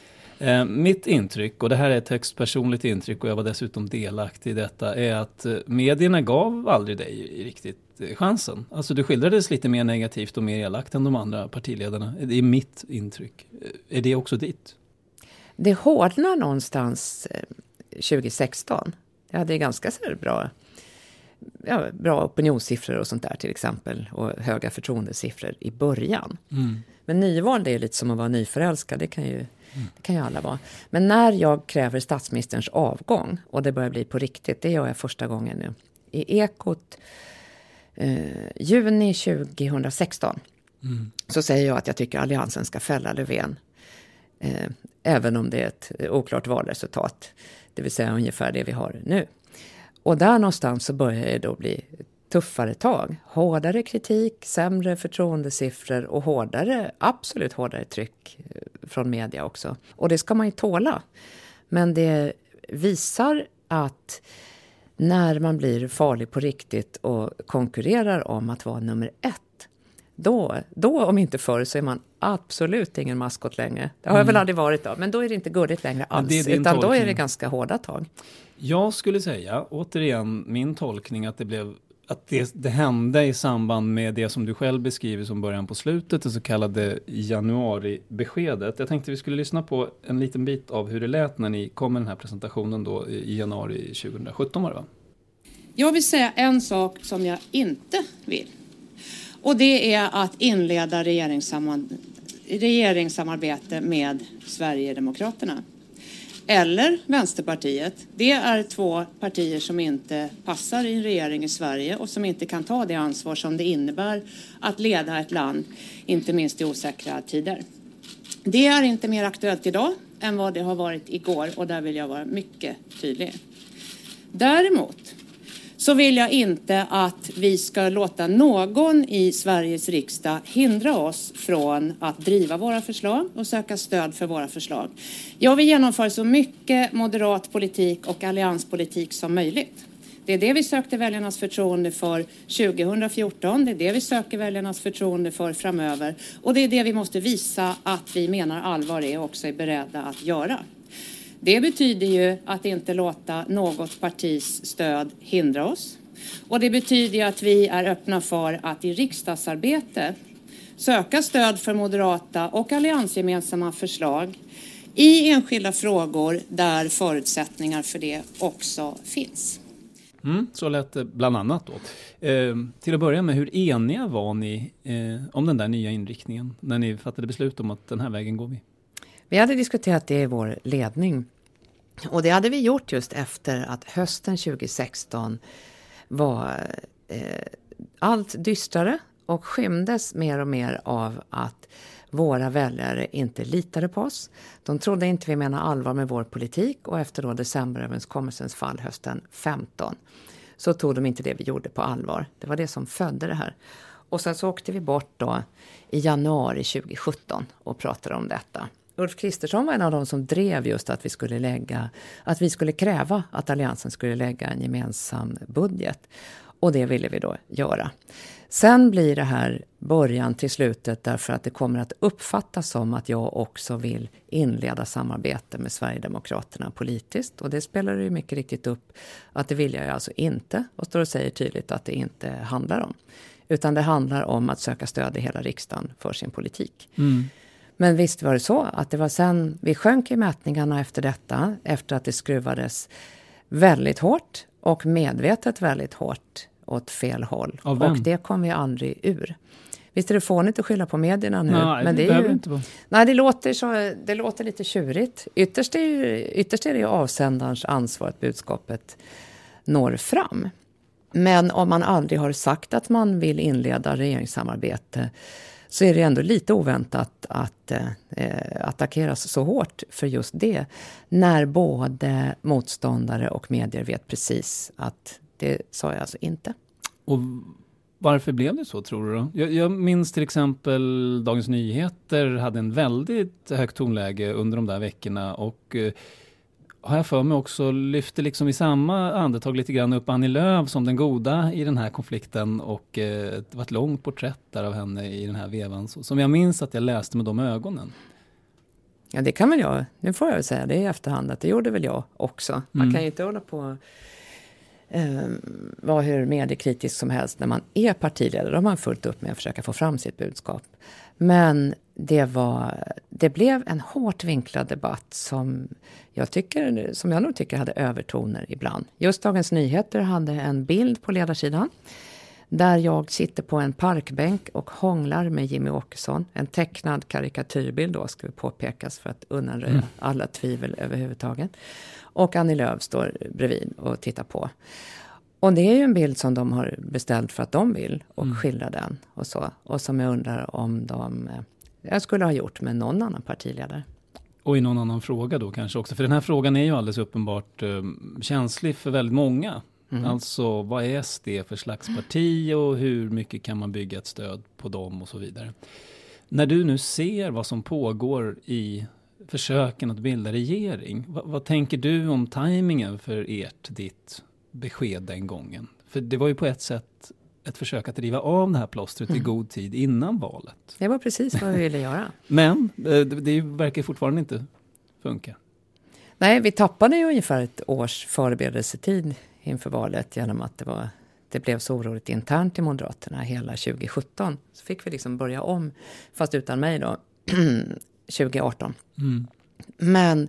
Eh, mitt intryck, och det här är ett högst personligt intryck och jag var dessutom delaktig i detta, är att eh, medierna gav aldrig dig riktigt eh, chansen. Alltså du skildrades lite mer negativt och mer elakt än de andra partiledarna. Det är mitt intryck. Eh, Är det också ditt? Det hårdnar någonstans eh, 2016. Jag hade ganska så bra, ja, bra opinionssiffror och sånt där till exempel. Och höga förtroendesiffror i början. Mm. Men nyval det är lite som att vara nyförälskad. Det kan ju, det kan ju alla vara. Men när jag kräver statsministerns avgång och det börjar bli på riktigt. Det gör jag första gången nu. I Ekot eh, juni 2016 Mm. så säger jag att jag tycker Alliansen ska fälla Löfven. Eh, även om det är ett oklart valresultat. Det vill säga ungefär det vi har nu. Och där någonstans så börjar det då bli tuffare tag. Hårdare kritik, sämre förtroendesiffror och hårdare, absolut hårdare tryck eh, från media också. Och det ska man ju tåla. Men det visar att när man blir farlig på riktigt och konkurrerar om att vara nummer ett då, då om inte förr så är man absolut ingen maskot längre. Det har jag väl Mm. aldrig varit då, men då är det inte gulligt längre alls. det är din utan då är det tolkning. ganska hårda tag. Jag skulle säga, återigen, min tolkning att det blev att det, det hände i samband med det som du själv beskriver som början på slutet, det så kallade januaribeskedet. Jag tänkte vi skulle lyssna på en liten bit av hur det lät när ni kom med den här presentationen då i januari 2017 var det va? Jag vill säga en sak som jag inte vill. Och det är att inleda regeringssamman- regeringssamarbete med Sverigedemokraterna. Eller Vänsterpartiet. Det är två partier som inte passar i en regering i Sverige och som inte kan ta det ansvar som det innebär att leda ett land, inte minst i osäkra tider. Det är inte mer aktuellt idag än vad det har varit igår och där vill jag vara mycket tydlig. Däremot så vill jag inte att vi ska låta någon i Sveriges riksdag hindra oss från att driva våra förslag och söka stöd för våra förslag. Jag vill genomföra så mycket moderat politik och allianspolitik som möjligt. Det är det vi sökte väljarnas förtroende för 2014. Det är det vi söker väljarnas förtroende för framöver. Och det är det vi måste visa att vi menar allvar är och också är beredda att göra. Det betyder ju att inte låta något partis stöd hindra oss. Och det betyder ju att vi är öppna för att i riksdagsarbete söka stöd för moderata och alliansgemensamma förslag i enskilda frågor där förutsättningar för det också finns. Mm, så lät det bland annat då. Eh, till att börja med, hur eniga var ni eh, om den där nya inriktningen när ni fattade beslut om att den här vägen går vi? Vi hade diskuterat det i vår ledning. Och det hade vi gjort just efter att hösten 2016 var eh, allt dystrare och skymdes mer och mer av att våra väljare inte litade på oss. De trodde inte vi menade allvar med vår politik och efter då decemberöverenskommelsens fall hösten 15 så tog de inte det vi gjorde på allvar. Det var det som födde det här. Och sen så åkte vi bort då i januari 2017 och pratade om detta. Ulf Kristersson var en av de som drev just att vi skulle lägga, att vi skulle kräva att Alliansen skulle lägga en gemensam budget. Och det ville vi då göra. Sen blir det här början till slutet därför att det kommer att uppfattas som att jag också vill inleda samarbete med Sverigedemokraterna politiskt. Och det spelar ju mycket riktigt upp att det vill jag alltså inte och står och säger tydligt att det inte handlar om. Utan det handlar om att söka stöd i hela riksdagen för sin politik. Mm. Men visst var det så att det var sen vi sjönk i mätningarna efter detta, efter att det skruvades väldigt hårt och medvetet väldigt hårt åt fel håll. Av vem? Och det kom vi aldrig ur. Visst är det fånigt att skylla på medierna nu? Nej, men det det, är ju, inte vara. Nej, det låter, så, det låter lite tjurigt. Ytterst är, ju, ytterst är det ju avsändarens ansvar att budskapet når fram. Men om man aldrig har sagt att man vill inleda regeringssamarbete så är det ändå lite oväntat att eh, eh, attackeras så hårt för just det. När både motståndare och medier vet precis att det sa jag alltså inte. Och varför blev det så tror du då? Jag, jag minns till exempel Dagens Nyheter hade en väldigt högt tonläge under de där veckorna och eh, har jag för mig också lyfte liksom i samma andetag lite grann upp Annie Lööf som den goda i den här konflikten och eh, det var ett långt porträtt där av henne i den här vevan som jag minns att jag läste med de ögonen. Ja, det kan väl jag. Nu får jag väl säga det i efterhand att det gjorde väl jag också. Man Mm. kan ju inte hålla på eh, vara hur mediekritisk som helst när man är partiledare. Då har man fullt upp med att försöka få fram sitt budskap. Men det, var, det blev en hårt vinklad debatt som jag, tycker, som jag nog tycker hade övertoner ibland. Just Dagens Nyheter hade en bild på ledarsidan där jag sitter på en parkbänk och hånglar med Jimmy Åkesson. En tecknad karikatyrbild då, ska vi påpekas, för att undanröja Mm. alla tvivel överhuvudtaget. Och Annie Lööf står bredvid och tittar på. Och det är ju en bild som de har beställt för att de vill och Mm. skildra den och så. Och som jag undrar om de eh, jag skulle ha gjort med någon annan partiledare. Och i någon annan fråga då kanske också, för den här frågan är ju alldeles uppenbart eh, känslig för väldigt många. Mm. Alltså vad är SD för slags parti och hur mycket kan man bygga ett stöd på dem och så vidare. När du nu ser vad som pågår i försöken att bilda regering, vad, vad tänker du om tajmingen för ert, ditt besked den gången? För det var ju på ett sätt ett försök att riva av det här plåstret i Mm. god tid innan valet. Det var precis vad vi ville göra. *laughs* Men eh, det, det verkar fortfarande inte funka. Nej, vi tappade ju ungefär ett års förberedelsetid inför valet genom att det, var, det blev så oroligt internt i Moderaterna hela 2017. Så fick vi liksom börja om, fast utan mig då, *clears throat* 2018. Mm. Men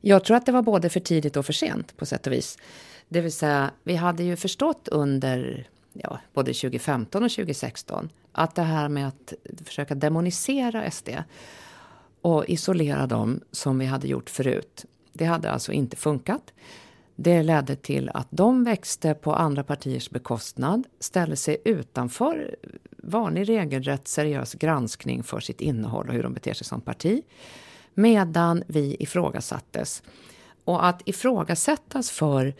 jag tror att det var både för tidigt och för sent på sätt och vis. Det vill säga, vi hade ju förstått under ja, både 2015 och 2016 att det här med att försöka demonisera SD och isolera dem som vi hade gjort förut, det hade alltså inte funkat. Det ledde till att de växte på andra partiers bekostnad, ställde sig utanför vanlig regelrätt seriös granskning för sitt innehåll och hur de beter sig som parti. Medan vi ifrågasattes. Och att ifrågasättas för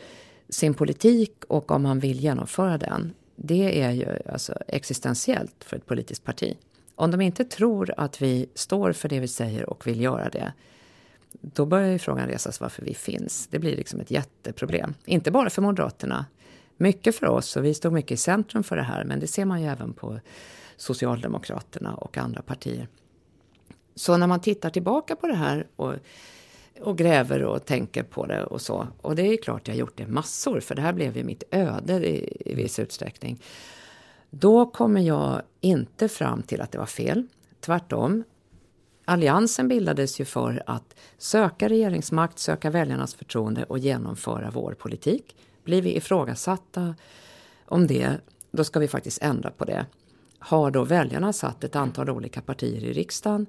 sin politik och om man vill genomföra den, det är ju alltså existentiellt för ett politiskt parti. Om de inte tror att vi står för det vi säger och vill göra det, då börjar ju frågan resas varför vi finns. Det blir liksom ett jätteproblem. Inte bara för Moderaterna, mycket för oss och vi stod mycket i centrum för det här, men det ser man ju även på Socialdemokraterna och andra partier. Så när man tittar tillbaka på det här och, och gräver och tänker på det och så, och det är klart jag har gjort det massor, för det här blev ju mitt öde i, i viss utsträckning. Då kommer jag inte fram till att det var fel. Tvärtom. Alliansen bildades ju för att söka regeringsmakt, söka väljarnas förtroende och genomföra vår politik. Blir vi ifrågasatta om det, då ska vi faktiskt ändra på det. Har då väljarna satt ett antal olika partier i riksdagen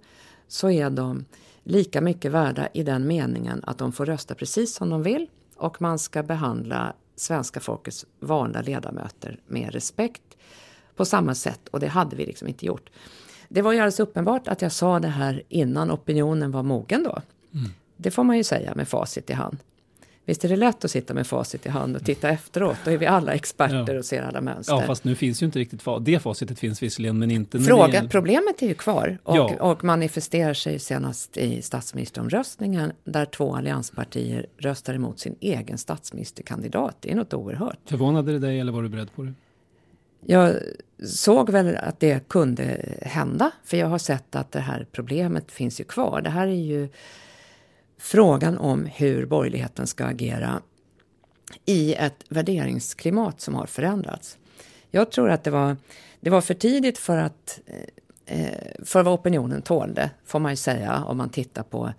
så är de lika mycket värda i den meningen att de får rösta precis som de vill och man ska behandla svenska folkets valda ledamöter med respekt på samma sätt och det hade vi liksom inte gjort. Det var ju alldeles uppenbart att jag sa det här innan opinionen var mogen då. Mm. Det får man ju säga med facit i hand. Visst är det lätt att sitta med facit i hand och titta efteråt. Då är vi alla experter ja. och ser alla mönster. Ja, fast nu finns ju inte riktigt det facitet finns visserligen, men inte... Frågan, gäller... Problemet är ju kvar och, ja. och manifesterar sig senast i statsministeromröstningen där två allianspartier röstar emot sin egen statsministerkandidat. Det är något oerhört. Förvånade det dig eller var du beredd på det? Jag såg väl att det kunde hända, för jag har sett att det här problemet finns ju kvar. Det här är ju frågan om hur borgerligheten ska agera i ett värderingsklimat som har förändrats. Jag tror att det var, det var för tidigt för att eh, för vad opinionen tålde, får man ju säga, om man tittar på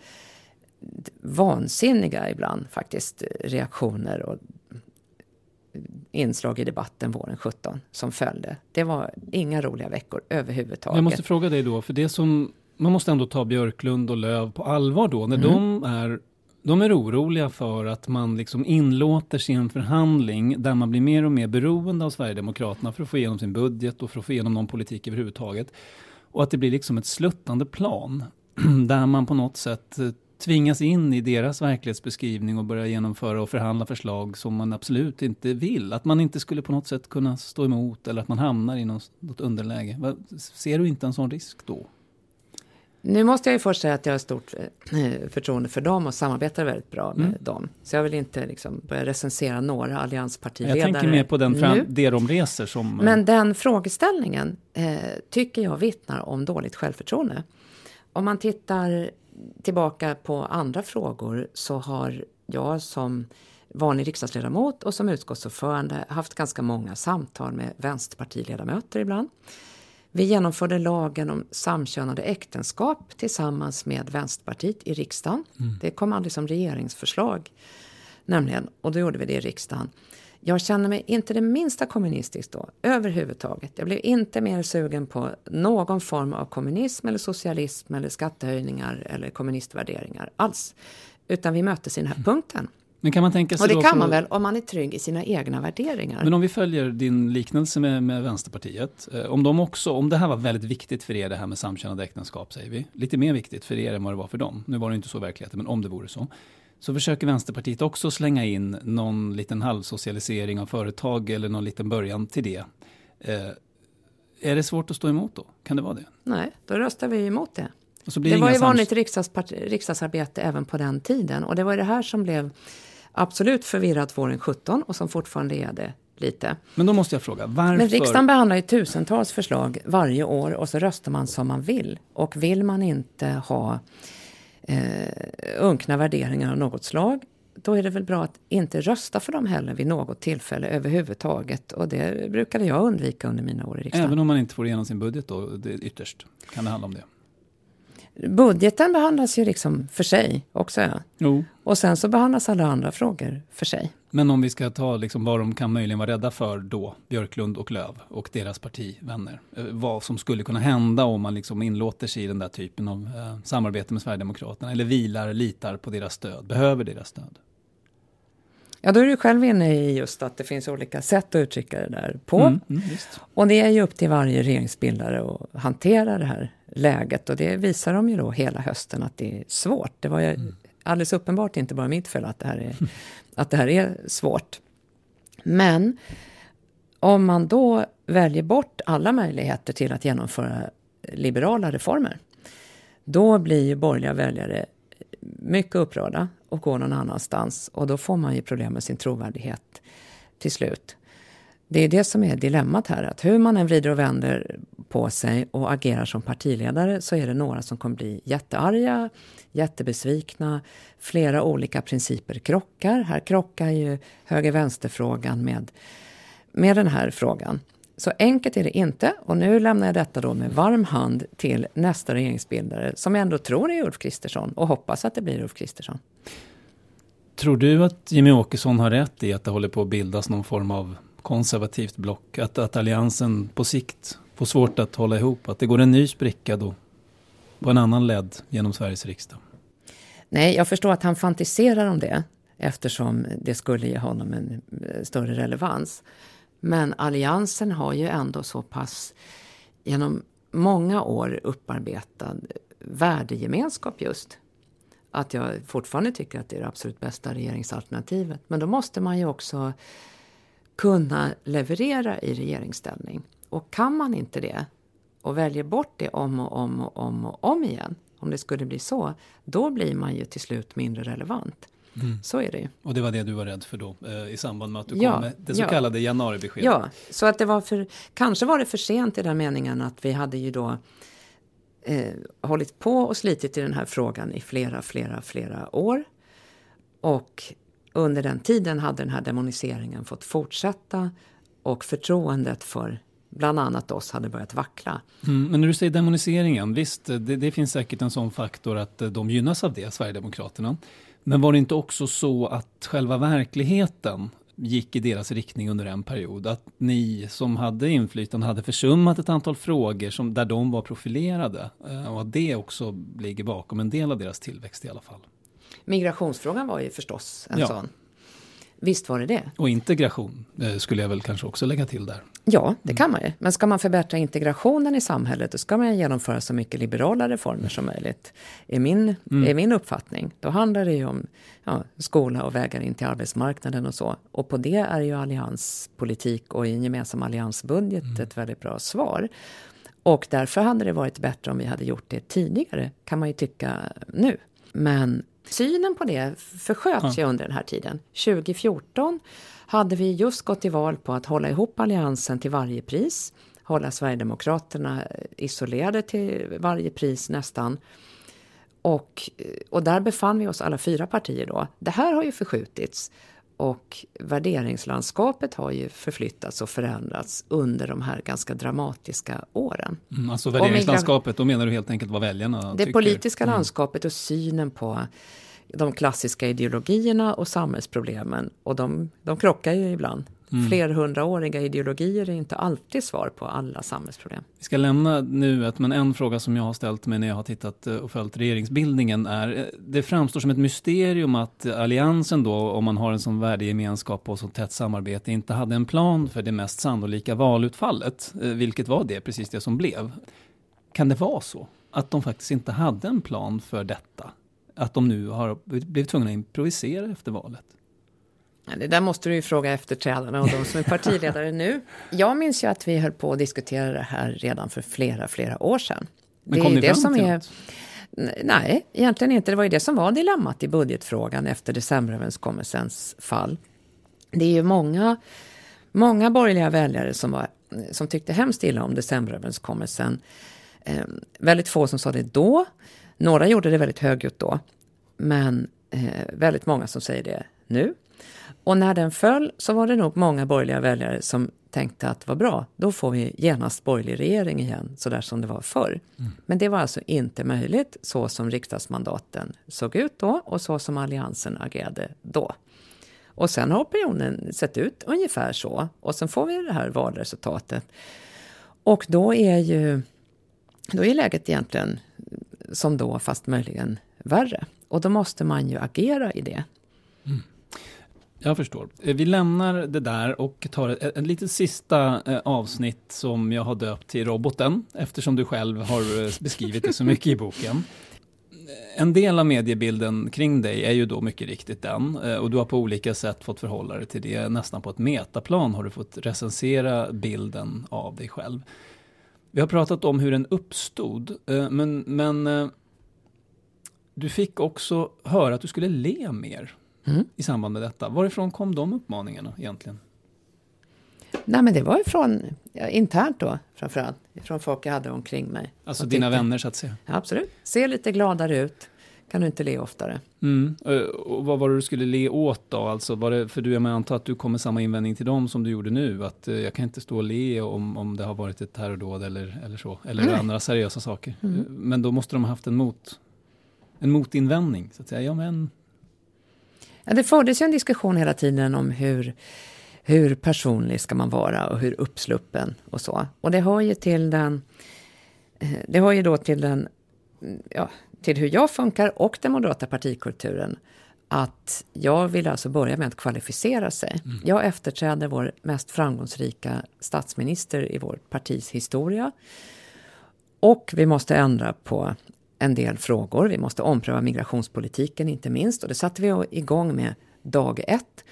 vansinniga ibland faktiskt reaktioner och inslag i debatten våren 17 som följde. Det var inga roliga veckor överhuvudtaget. Jag måste fråga dig då, för det som man måste ändå ta Björklund och Löv på allvar då, när mm. de är de är oroliga för att man liksom inlåter sin förhandling där man blir mer och mer beroende av Sverigedemokraterna för att få igenom sin budget och för att få igenom någon politik överhuvudtaget. Och att det blir liksom ett sluttande plan *clears throat* där man på något sätt eh, tvingas in i deras verklighetsbeskrivning och börja genomföra och förhandla förslag som man absolut inte vill. Att man inte skulle på något sätt kunna stå emot eller att man hamnar i något underläge. Ser du inte en sån risk då? Nu måste jag ju först säga att jag har stort eh, förtroende för dem och samarbetar väldigt bra med mm. dem. Så jag vill inte liksom börja recensera några allianspartiledare Jag tänker mer på den fram, det de reser som... Men den frågeställningen eh, tycker jag vittnar om dåligt självförtroende. Om man tittar tillbaka på andra frågor så har jag som vanlig riksdagsledamot och som utskottsordförande haft ganska många samtal med vänsterpartiledamöter ibland. Vi genomförde lagen om samkönade äktenskap tillsammans med Vänsterpartiet i riksdagen. Mm. Det kom aldrig som regeringsförslag, nämligen, och då gjorde vi det i riksdagen. Jag känner mig inte det minsta kommunistisk då, överhuvudtaget. Jag blev inte mer sugen på någon form av kommunism eller socialism eller skattehöjningar eller kommunistvärderingar alls. Utan vi möttes i den här mm. punkten. Men kan man tänka sig och det kan man väl om man är trygg i sina egna värderingar. Men om vi följer din liknelse med, med Vänsterpartiet. Eh, om, de också, om det här var väldigt viktigt för er, det här med samkönade äktenskap, säger vi. Lite mer viktigt för er än vad det var för dem. Nu var det inte så i verkligheten, men om det vore så. Så försöker Vänsterpartiet också slänga in någon liten halvsocialisering av företag eller någon liten början till det. Eh, är det svårt att stå emot då? Kan det vara det? Nej, då röstar vi emot det. det var ju vanligt riksdagsarbete även på den tiden. Och det var det här som blev absolut förvirrat våren 17 och som fortfarande är det lite. Men då måste jag fråga, varför? Men riksdagen behandlar ju tusentals förslag varje år och så röstar man som man vill. Och vill man inte ha eh, unkna värderingar av något slag då är det väl bra att inte rösta för dem heller vid något tillfälle överhuvudtaget. Och det brukade jag undvika under mina år i riksdagen. Även om man inte får igenom sin budget då, det ytterst? Kan det handla om det? Budgeten behandlas ju liksom för sig också. Ja. Jo. Och sen så behandlas alla andra frågor för sig. Men om vi ska ta liksom vad de kan möjligen vara rädda för då, Björklund och Löv och deras partivänner. Eh, vad som skulle kunna hända om man liksom inlåter sig i den där typen av eh, samarbete med Sverigedemokraterna. Eller vilar, litar på deras stöd, behöver deras stöd. Ja, då är du själv inne i just att det finns olika sätt att uttrycka det där på. Mm, mm, och det är ju upp till varje regeringsbildare att hantera det här läget. Och det visar de ju då hela hösten att det är svårt. Det var ju mm. alldeles uppenbart inte bara mitt fel att det här är, att det här är svårt. Men om man då väljer bort alla möjligheter till att genomföra liberala reformer, då blir ju borgerliga väljare mycket upprörda och går någon annanstans. Och då får man ju problem med sin trovärdighet till slut. Det är det som är dilemmat här, att hur man än vrider och vänder på sig och agerar som partiledare så är det några som kommer bli jättearga, jättebesvikna. Flera olika principer krockar. Här krockar ju höger-vänster-frågan med, med den här frågan. Så enkelt är det inte. Och nu lämnar jag detta då med varm hand till nästa regeringsbildare som jag ändå tror är Ulf Kristersson och hoppas att det blir Ulf Kristersson. Tror du att Jimmy Åkesson har rätt i att det håller på att bildas någon form av konservativt block? Att, att alliansen på sikt får svårt att hålla ihop? Att det går en ny spricka då? på en annan ledd genom Sveriges riksdag? Nej, jag förstår att han fantiserar om det eftersom det skulle ge honom en eh, större relevans. Men alliansen har ju ändå så pass genom många år upparbetad värdegemenskap just. Att jag fortfarande tycker att det är det absolut bästa regeringsalternativet. Men då måste man ju också kunna leverera i regeringsställning. Och kan man inte det och väljer bort det om och om och om och om igen, om det skulle bli så, då blir man ju till slut mindre relevant. Mm. Så är det ju. Och det var det du var rädd för då eh, i samband med att du ja, kom med det så ja. kallade januaribeskedet? Ja, så att det var för, kanske var det för sent i den meningen att vi hade ju då eh, hållit på och slitit i den här frågan i flera, flera, flera år. Och under den tiden hade den här demoniseringen fått fortsätta och förtroendet för bland annat oss hade börjat vackla. Mm, men när du säger demoniseringen, visst, det, det, finns säkert en sån faktor att eh, de gynnas av det, Sverigedemokraterna. Men var det inte också så att själva verkligheten gick i deras riktning under en period? Att ni som hade inflytande hade försummat ett antal frågor som, där de var profilerade eh, och att det också ligger bakom en del av deras tillväxt i alla fall? Migrationsfrågan var ju förstås en ja. sån. Visst var det det. Och integration eh, skulle jag väl kanske också lägga till där. Ja, det kan man ju. Men ska man förbättra integrationen i samhället, då ska man genomföra så mycket liberala reformer som möjligt. Är min, mm. är min uppfattning. Då handlar det ju om ja, skola och vägar in till arbetsmarknaden och så. Och på det är ju allianspolitik och en gemensam alliansbudget mm. ett väldigt bra svar. Och därför hade det varit bättre om vi hade gjort det tidigare, kan man ju tycka nu. Men synen på det försköts ja. ju under den här tiden. 2014 hade vi just gått till val på att hålla ihop alliansen till varje pris, hålla Sverigedemokraterna isolerade till varje pris nästan. Och, och där befann vi oss alla fyra partier då. Det här har ju förskjutits och värderingslandskapet har ju förflyttats och förändrats under de här ganska dramatiska åren. Mm, alltså värderingslandskapet, då menar du helt enkelt vad väljarna Det tycker? politiska mm. landskapet och synen på de klassiska ideologierna och samhällsproblemen. Och de, de krockar ju ibland. Mm. Flerhundraåriga ideologier är inte alltid svar på alla samhällsproblem. Vi ska lämna nuet, men en fråga som jag har ställt mig när jag har tittat eh, och följt regeringsbildningen är, eh, det framstår som ett mysterium att Alliansen då, om man har en sån värdegemenskap och så tätt samarbete, inte hade en plan för det mest sannolika valutfallet, eh, vilket var det, precis det som blev. Kan det vara så? Att de faktiskt inte hade en plan för detta? att de nu har blivit tvungna att improvisera efter valet? Det där måste du ju fråga efterträdarna och de som är partiledare nu. Jag minns ju att vi höll på att diskutera det här redan för flera, flera år sedan. Men kom det ni fram som till är, något? Nej, egentligen inte. Det var ju det som var dilemmat i budgetfrågan efter decemberöverenskommelsens fall. Det är ju många, många borgerliga väljare som, var, som tyckte hemskt illa om decemberöverenskommelsen. Eh, väldigt få som sa det då. Några gjorde det väldigt högljutt då, men eh, väldigt många som säger det nu. Och när den föll så var det nog många borgerliga väljare som tänkte att vad bra, då får vi genast borgerlig regering igen, så där som det var förr. Mm. Men det var alltså inte möjligt så som riksdagsmandaten såg ut då och så som alliansen agerade då. Och sen har opinionen sett ut ungefär så och sen får vi det här valresultatet. Och då är ju då är läget egentligen som då, fast möjligen värre. Och då måste man ju agera i det. Mm. Jag förstår. Eh, vi lämnar det där och tar ett, ett litet sista eh, avsnitt som jag har döpt till roboten, eftersom du själv har eh, beskrivit det så mycket i boken. En del av mediebilden kring dig är ju då mycket riktigt den och du har på olika sätt fått förhålla dig till det. Nästan på ett metaplan har du fått recensera bilden av dig själv. Vi har pratat om hur den uppstod, men, men du fick också höra att du skulle le mer mm. i samband med detta. Varifrån kom de uppmaningarna egentligen? Nej, men det var ju från ja, internt då, framförallt. Från folk jag hade omkring mig. Alltså dina tyckte, vänner, så att säga? Ja, absolut. Se lite gladare ut. Kan du inte le oftare? Mm. Eh, och vad var det du skulle le åt då? Alltså var det, för du, jag antar att du kommer samma invändning till dem som du gjorde nu. Att uh, jag kan inte stå och le om, om det har varit ett terrordåd eller, eller så. Eller mm. andra seriösa saker. Mm. Uh, men då måste de ha haft en, mot, en motinvändning. Så att säga. Ja, men... Ja, det fördes ju en diskussion hela tiden om hur, hur personlig ska man vara och hur uppsluppen och så. Och det hör ju till den, det hör ju då till den ja, till hur jag funkar och den moderata partikulturen att jag vill alltså börja med att kvalificera sig. Mm. Jag efterträder vår mest framgångsrika statsminister i vår partis historia. Och vi måste ändra på en del frågor. Vi måste ompröva migrationspolitiken inte minst och det satte vi igång med dag ett.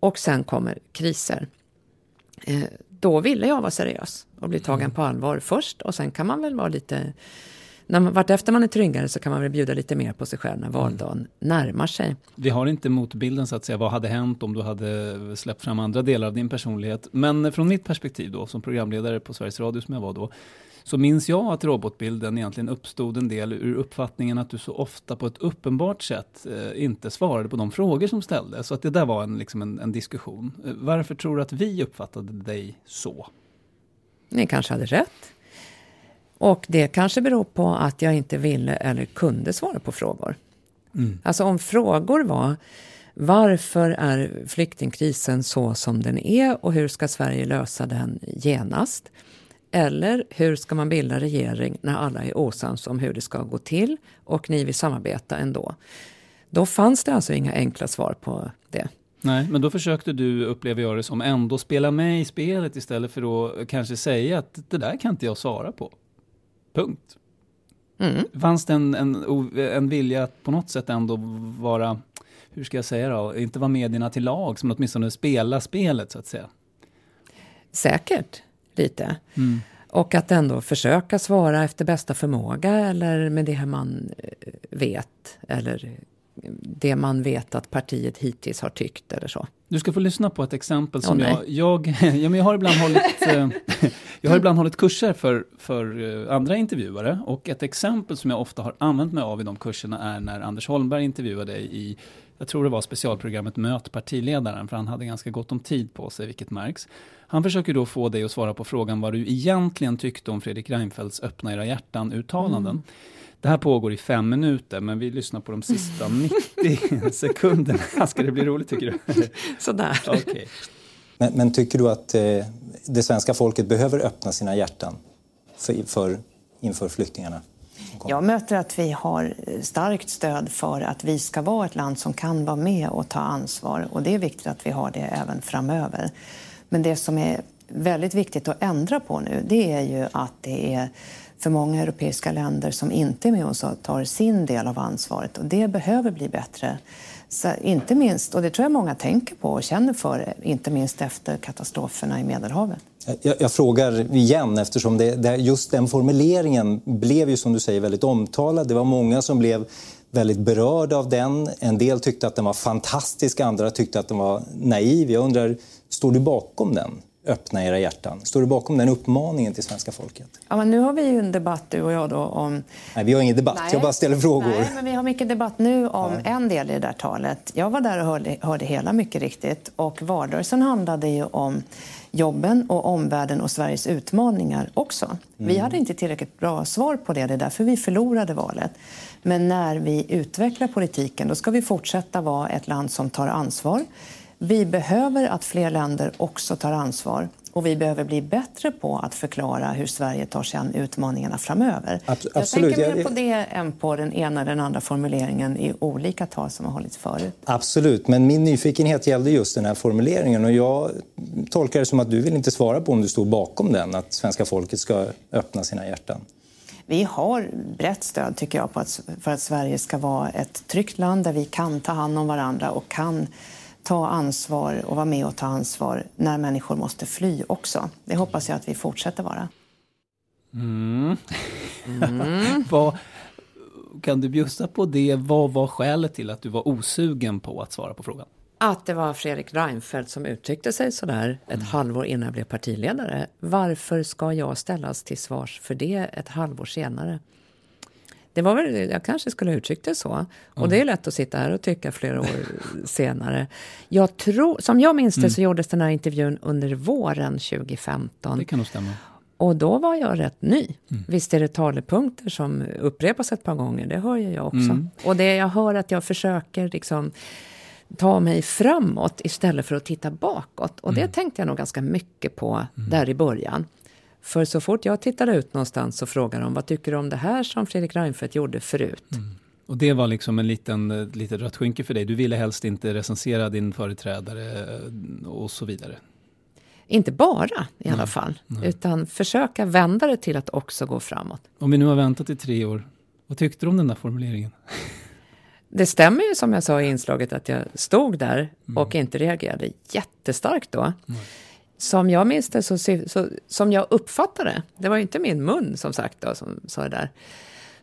Och sen kommer kriser. Eh, då ville jag vara seriös och bli tagen mm. på allvar först och sen kan man väl vara lite när man, vartefter man är tryggare så kan man väl bjuda lite mer på sig själv när valdagen mm. närmar sig. Vi har inte motbilden så att säga, vad hade hänt om du hade släppt fram andra delar av din personlighet? Men från mitt perspektiv då, som programledare på Sveriges Radio som jag var då, så minns jag att robotbilden egentligen uppstod en del ur uppfattningen att du så ofta på ett uppenbart sätt eh, inte svarade på de frågor som ställdes. Så att det där var en, liksom en, en diskussion. Eh, varför tror du att vi uppfattade dig så? Ni kanske hade rätt. Och det kanske beror på att jag inte ville eller kunde svara på frågor. Mm. Alltså om frågor var varför är flyktingkrisen så som den är och hur ska Sverige lösa den genast? Eller hur ska man bilda regering när alla är osams om hur det ska gå till och ni vill samarbeta ändå? Då fanns det alltså inga enkla svar på det. Nej, men då försökte du, upplever jag det som, ändå spela med i spelet istället för att kanske säga att det där kan inte jag svara på. Punkt. Mm. Fanns det en, en, en vilja att på något sätt ändå vara, hur ska jag säga då, inte vara medierna till lag, men åtminstone spela spelet så att säga? Säkert, lite. Mm. Och att ändå försöka svara efter bästa förmåga eller med det man eh, vet. Eller det man vet att partiet hittills har tyckt eller så. Du ska få lyssna på ett exempel som oh, jag, jag, *laughs* ja, men jag har ibland hållit, eh, *laughs* jag har ibland hållit kurser för, för eh, andra intervjuare och ett exempel som jag ofta har använt mig av i de kurserna är när Anders Holmberg intervjuade i, jag tror det var specialprogrammet Möt partiledaren, för han hade ganska gott om tid på sig, vilket märks. Han försöker då få dig att svara på frågan vad du egentligen tyckte om Fredrik Reinfeldts öppna era hjärtan-uttalanden. Mm. Det här pågår i fem minuter, men vi lyssnar på de sista *laughs* 90 sekunderna. *laughs* Ska det bli roligt tycker du? *laughs* Sådär. Okay. Men, men, tycker du att eh, det svenska folket behöver öppna sina hjärtan för, för, inför flyktingarna? Jag möter att vi har starkt stöd för att vi ska vara ett land som kan vara med och ta ansvar. Och det är viktigt att vi har det även framöver. Men det som är väldigt viktigt att ändra på nu, det är ju att det är för många europeiska länder som inte är med och tar sin del av ansvaret. Och det behöver bli bättre. Så inte minst, och det tror jag många tänker på och känner för, inte minst efter katastroferna i Medelhavet. Jag, jag frågar igen, eftersom det, det, just den formuleringen blev ju som du säger väldigt omtalad. Det var många som blev väldigt berörda av den. En del tyckte att den var fantastisk, andra tyckte att den var naiv. Jag undrar, står du bakom den? öppna era hjärtan. Står du bakom den uppmaningen till svenska folket? Ja, men nu har vi ju en debatt du och jag då om... Nej, vi har ingen debatt. Nej. Jag bara ställer frågor. Nej, men vi har mycket debatt nu om ja. en del i det där talet. Jag var där och hörde, hörde hela mycket riktigt. Och valrörelsen handlade ju om jobben och omvärlden och Sveriges utmaningar också. Mm. Vi hade inte tillräckligt bra svar på det. Det är därför vi förlorade valet. Men när vi utvecklar politiken då ska vi fortsätta vara ett land som tar ansvar. Vi behöver att fler länder också tar ansvar och vi behöver bli bättre på att förklara hur Sverige tar sig an utmaningarna framöver. Absolut. Jag tänker mer på det än på den ena eller den andra formuleringen i olika tal som har hållits förut. Absolut, men min nyfikenhet gällde just den här formuleringen och jag tolkar det som att du vill inte svara på om du står bakom den, att svenska folket ska öppna sina hjärtan. Vi har brett stöd tycker jag på att, för att Sverige ska vara ett tryggt land där vi kan ta hand om varandra och kan ta ansvar och vara med och ta ansvar när människor måste fly också. Det hoppas jag att vi fortsätter vara. Mm. Mm. *laughs* vad, kan du bjussa på det? Vad var skälet till att du var osugen på att svara på frågan? Att det var Fredrik Reinfeldt som uttryckte sig sådär ett mm. halvår innan jag blev partiledare. Varför ska jag ställas till svars för det ett halvår senare? Det var väl, jag kanske skulle ha uttryckt det så. Och mm. det är lätt att sitta här och tycka flera år *laughs* senare. Jag tror, som jag minns det mm. så gjordes den här intervjun under våren 2015. Det kan nog stämma. Och då var jag rätt ny. Mm. Visst är det talepunkter som upprepas ett par gånger, det hör ju jag också. Mm. Och det jag hör att jag försöker liksom ta mig framåt istället för att titta bakåt. Och det mm. tänkte jag nog ganska mycket på mm. där i början. För så fort jag tittar ut någonstans så frågar de vad tycker du om det här som Fredrik Reinfeldt gjorde förut? Mm. Och det var liksom en liten, eh, litet rött skynke för dig. Du ville helst inte recensera din företrädare eh, och så vidare. Inte bara i alla fall, Nej. utan försöka vända det till att också gå framåt. Om vi nu har väntat i tre år, vad tyckte du om den där formuleringen? *laughs* Det stämmer ju som jag sa i inslaget att jag stod där mm. och inte reagerade jättestarkt då. Mm. Som jag minns det, så, så, som jag uppfattade det var ju inte min mun som sagt då, som sa det där,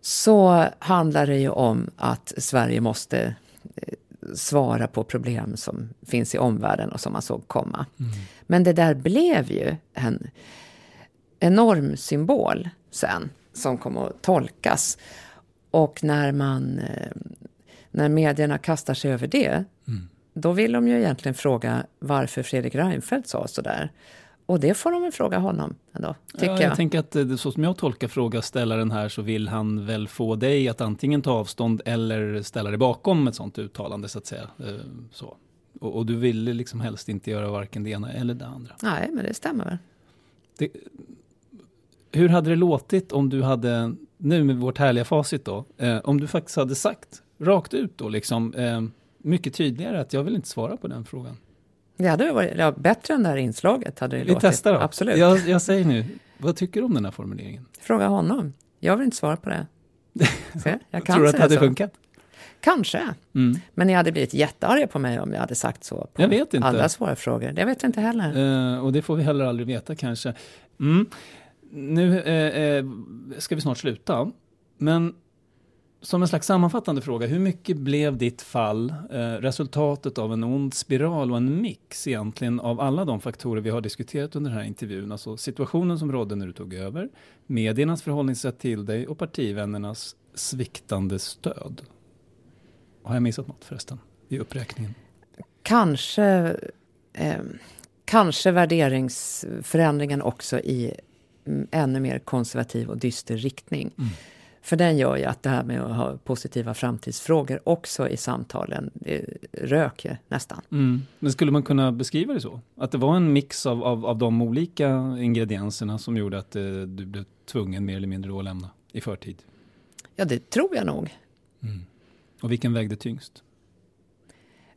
så handlar det ju om att Sverige måste eh, svara på problem som finns i omvärlden och som man såg komma. Mm. Men det där blev ju en enorm symbol sen som kom att tolkas. Och när man eh, när medierna kastar sig över det, mm. då vill de ju egentligen fråga varför Fredrik Reinfeldt sa sådär. Och det får de väl fråga honom ändå, tycker ja, jag. Jag tänker att eh, så som jag tolkar frågeställaren här så vill han väl få dig att antingen ta avstånd eller ställa dig bakom ett sånt uttalande så att säga. Eh, så. Och, och du ville liksom helst inte göra varken det ena eller det andra. Nej, men det stämmer väl. Det, hur hade det låtit om du hade, nu med vårt härliga facit då, eh, om du faktiskt hade sagt rakt ut då liksom, eh, mycket tydligare att jag vill inte svara på den frågan. Det hade varit ja, bättre än det här inslaget. Hade det Vi låtit. testar då. Absolut. Jag, jag säger nu, vad tycker du om den här formuleringen? Fråga honom. Jag vill inte svara på det. *laughs* Se, jag kan Tror du att det hade så. funkat? Kanske. Mm. Men ni hade blivit jättearga på mig om jag hade sagt så jag vet inte. alla svåra frågor. Det vet jag inte heller. Uh, och det får vi heller aldrig veta kanske. Mm. Nu uh, uh, ska vi snart sluta. Men som en slags sammanfattande fråga, hur mycket blev ditt fall eh, resultatet av en ond spiral och en mix egentligen av alla de faktorer vi har diskuterat under den här intervjun? Alltså situationen som rådde när du tog över, mediernas förhållningssätt till dig och partivännernas sviktande stöd. Har jag missat något förresten i uppräkningen? Kanske, eh, kanske värderingsförändringen också i mm, ännu mer konservativ och dyster riktning. Mm. För den gör ju att det här med att ha positiva framtidsfrågor också i samtalen, det rök ju nästan. Mm. Men skulle man kunna beskriva det så? Att det var en mix av, av, av de olika ingredienserna som gjorde att eh, du blev tvungen mer eller mindre att lämna i förtid? Ja, det tror jag nog. Mm. Och vilken vägde tyngst?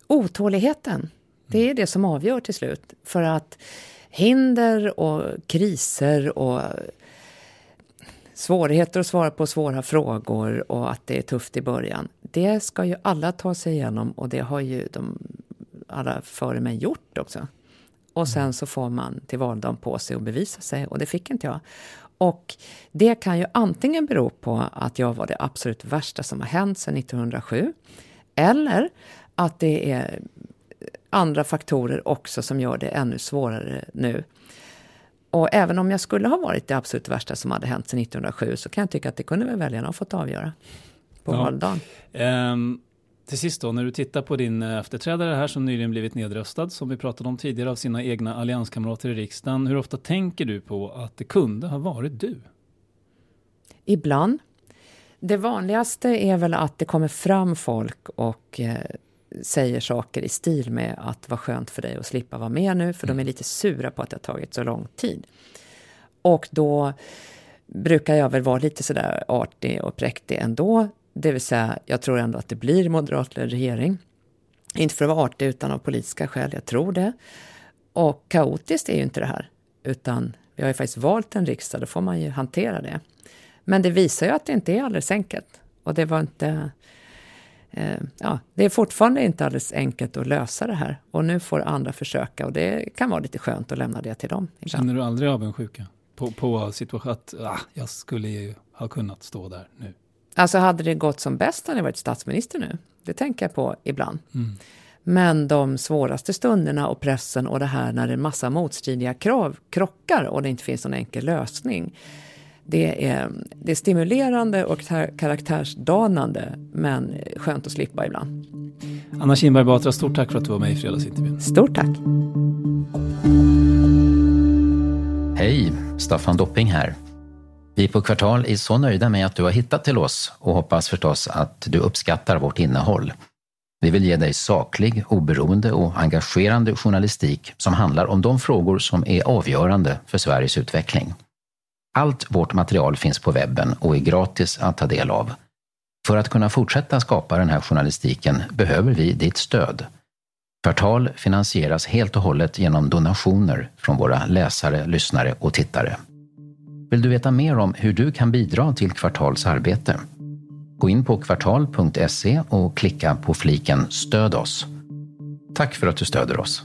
Otåligheten. Det är det som avgör till slut. För att hinder och kriser och svårigheter att svara på svåra frågor och att det är tufft i början. Det ska ju alla ta sig igenom och det har ju de alla före mig gjort också. Och sen så får man till valdagen på sig att bevisa sig och det fick inte jag. Och det kan ju antingen bero på att jag var det absolut värsta som har hänt sedan 1907. Eller att det är andra faktorer också som gör det ännu svårare nu. Och även om jag skulle ha varit det absolut värsta som hade hänt sedan 1907 så kan jag tycka att det kunde väl väljarna ha fått avgöra på ja. valdagen. Um, till sist då, när du tittar på din eh, efterträdare här som nyligen blivit nedröstad, som vi pratade om tidigare av sina egna allianskamrater i riksdagen. Hur ofta tänker du på att det kunde ha varit du? Ibland. Det vanligaste är väl att det kommer fram folk och eh, säger saker i stil med att vad skönt för dig att slippa vara med nu, för mm. de är lite sura på att det har tagit så lång tid. Och då brukar jag väl vara lite sådär artig och präktig ändå. Det vill säga, jag tror ändå att det blir moderatledd regering. Inte för att vara artig, utan av politiska skäl. Jag tror det. Och kaotiskt är ju inte det här. Utan vi har ju faktiskt valt en riksdag, då får man ju hantera det. Men det visar ju att det inte är alldeles enkelt. Och det var inte ja, det är fortfarande inte alldeles enkelt att lösa det här. Och nu får andra försöka och det kan vara lite skönt att lämna det till dem. Ibland. Känner du aldrig avundsjuka på, på situation att ah, jag skulle ju ha kunnat stå där nu? Alltså hade det gått som bäst hade jag varit statsminister nu. Det tänker jag på ibland. Mm. Men de svåraste stunderna och pressen och det här när en massa motstridiga krav krockar och det inte finns någon enkel lösning det är, det är stimulerande och karaktärsdanande, men skönt att slippa ibland. Anna Kinberg Batra, stort tack för att du var med i fredagsintervjun. Stort tack. Hej, Staffan Dopping här. Vi på Kvartal är så nöjda med att du har hittat till oss och hoppas förstås att du uppskattar vårt innehåll. Vi vill ge dig saklig, oberoende och engagerande journalistik som handlar om de frågor som är avgörande för Sveriges utveckling. Allt vårt material finns på webben och är gratis att ta del av. För att kunna fortsätta skapa den här journalistiken behöver vi ditt stöd. Kvartal finansieras helt och hållet genom donationer från våra läsare, lyssnare och tittare. Vill du veta mer om hur du kan bidra till Kvartals arbete? Gå in på kvartal.se och klicka på fliken Stöd oss. Tack för att du stöder oss.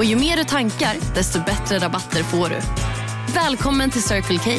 Och ju mer du tankar, desto bättre rabatter får du. Välkommen till Circle K.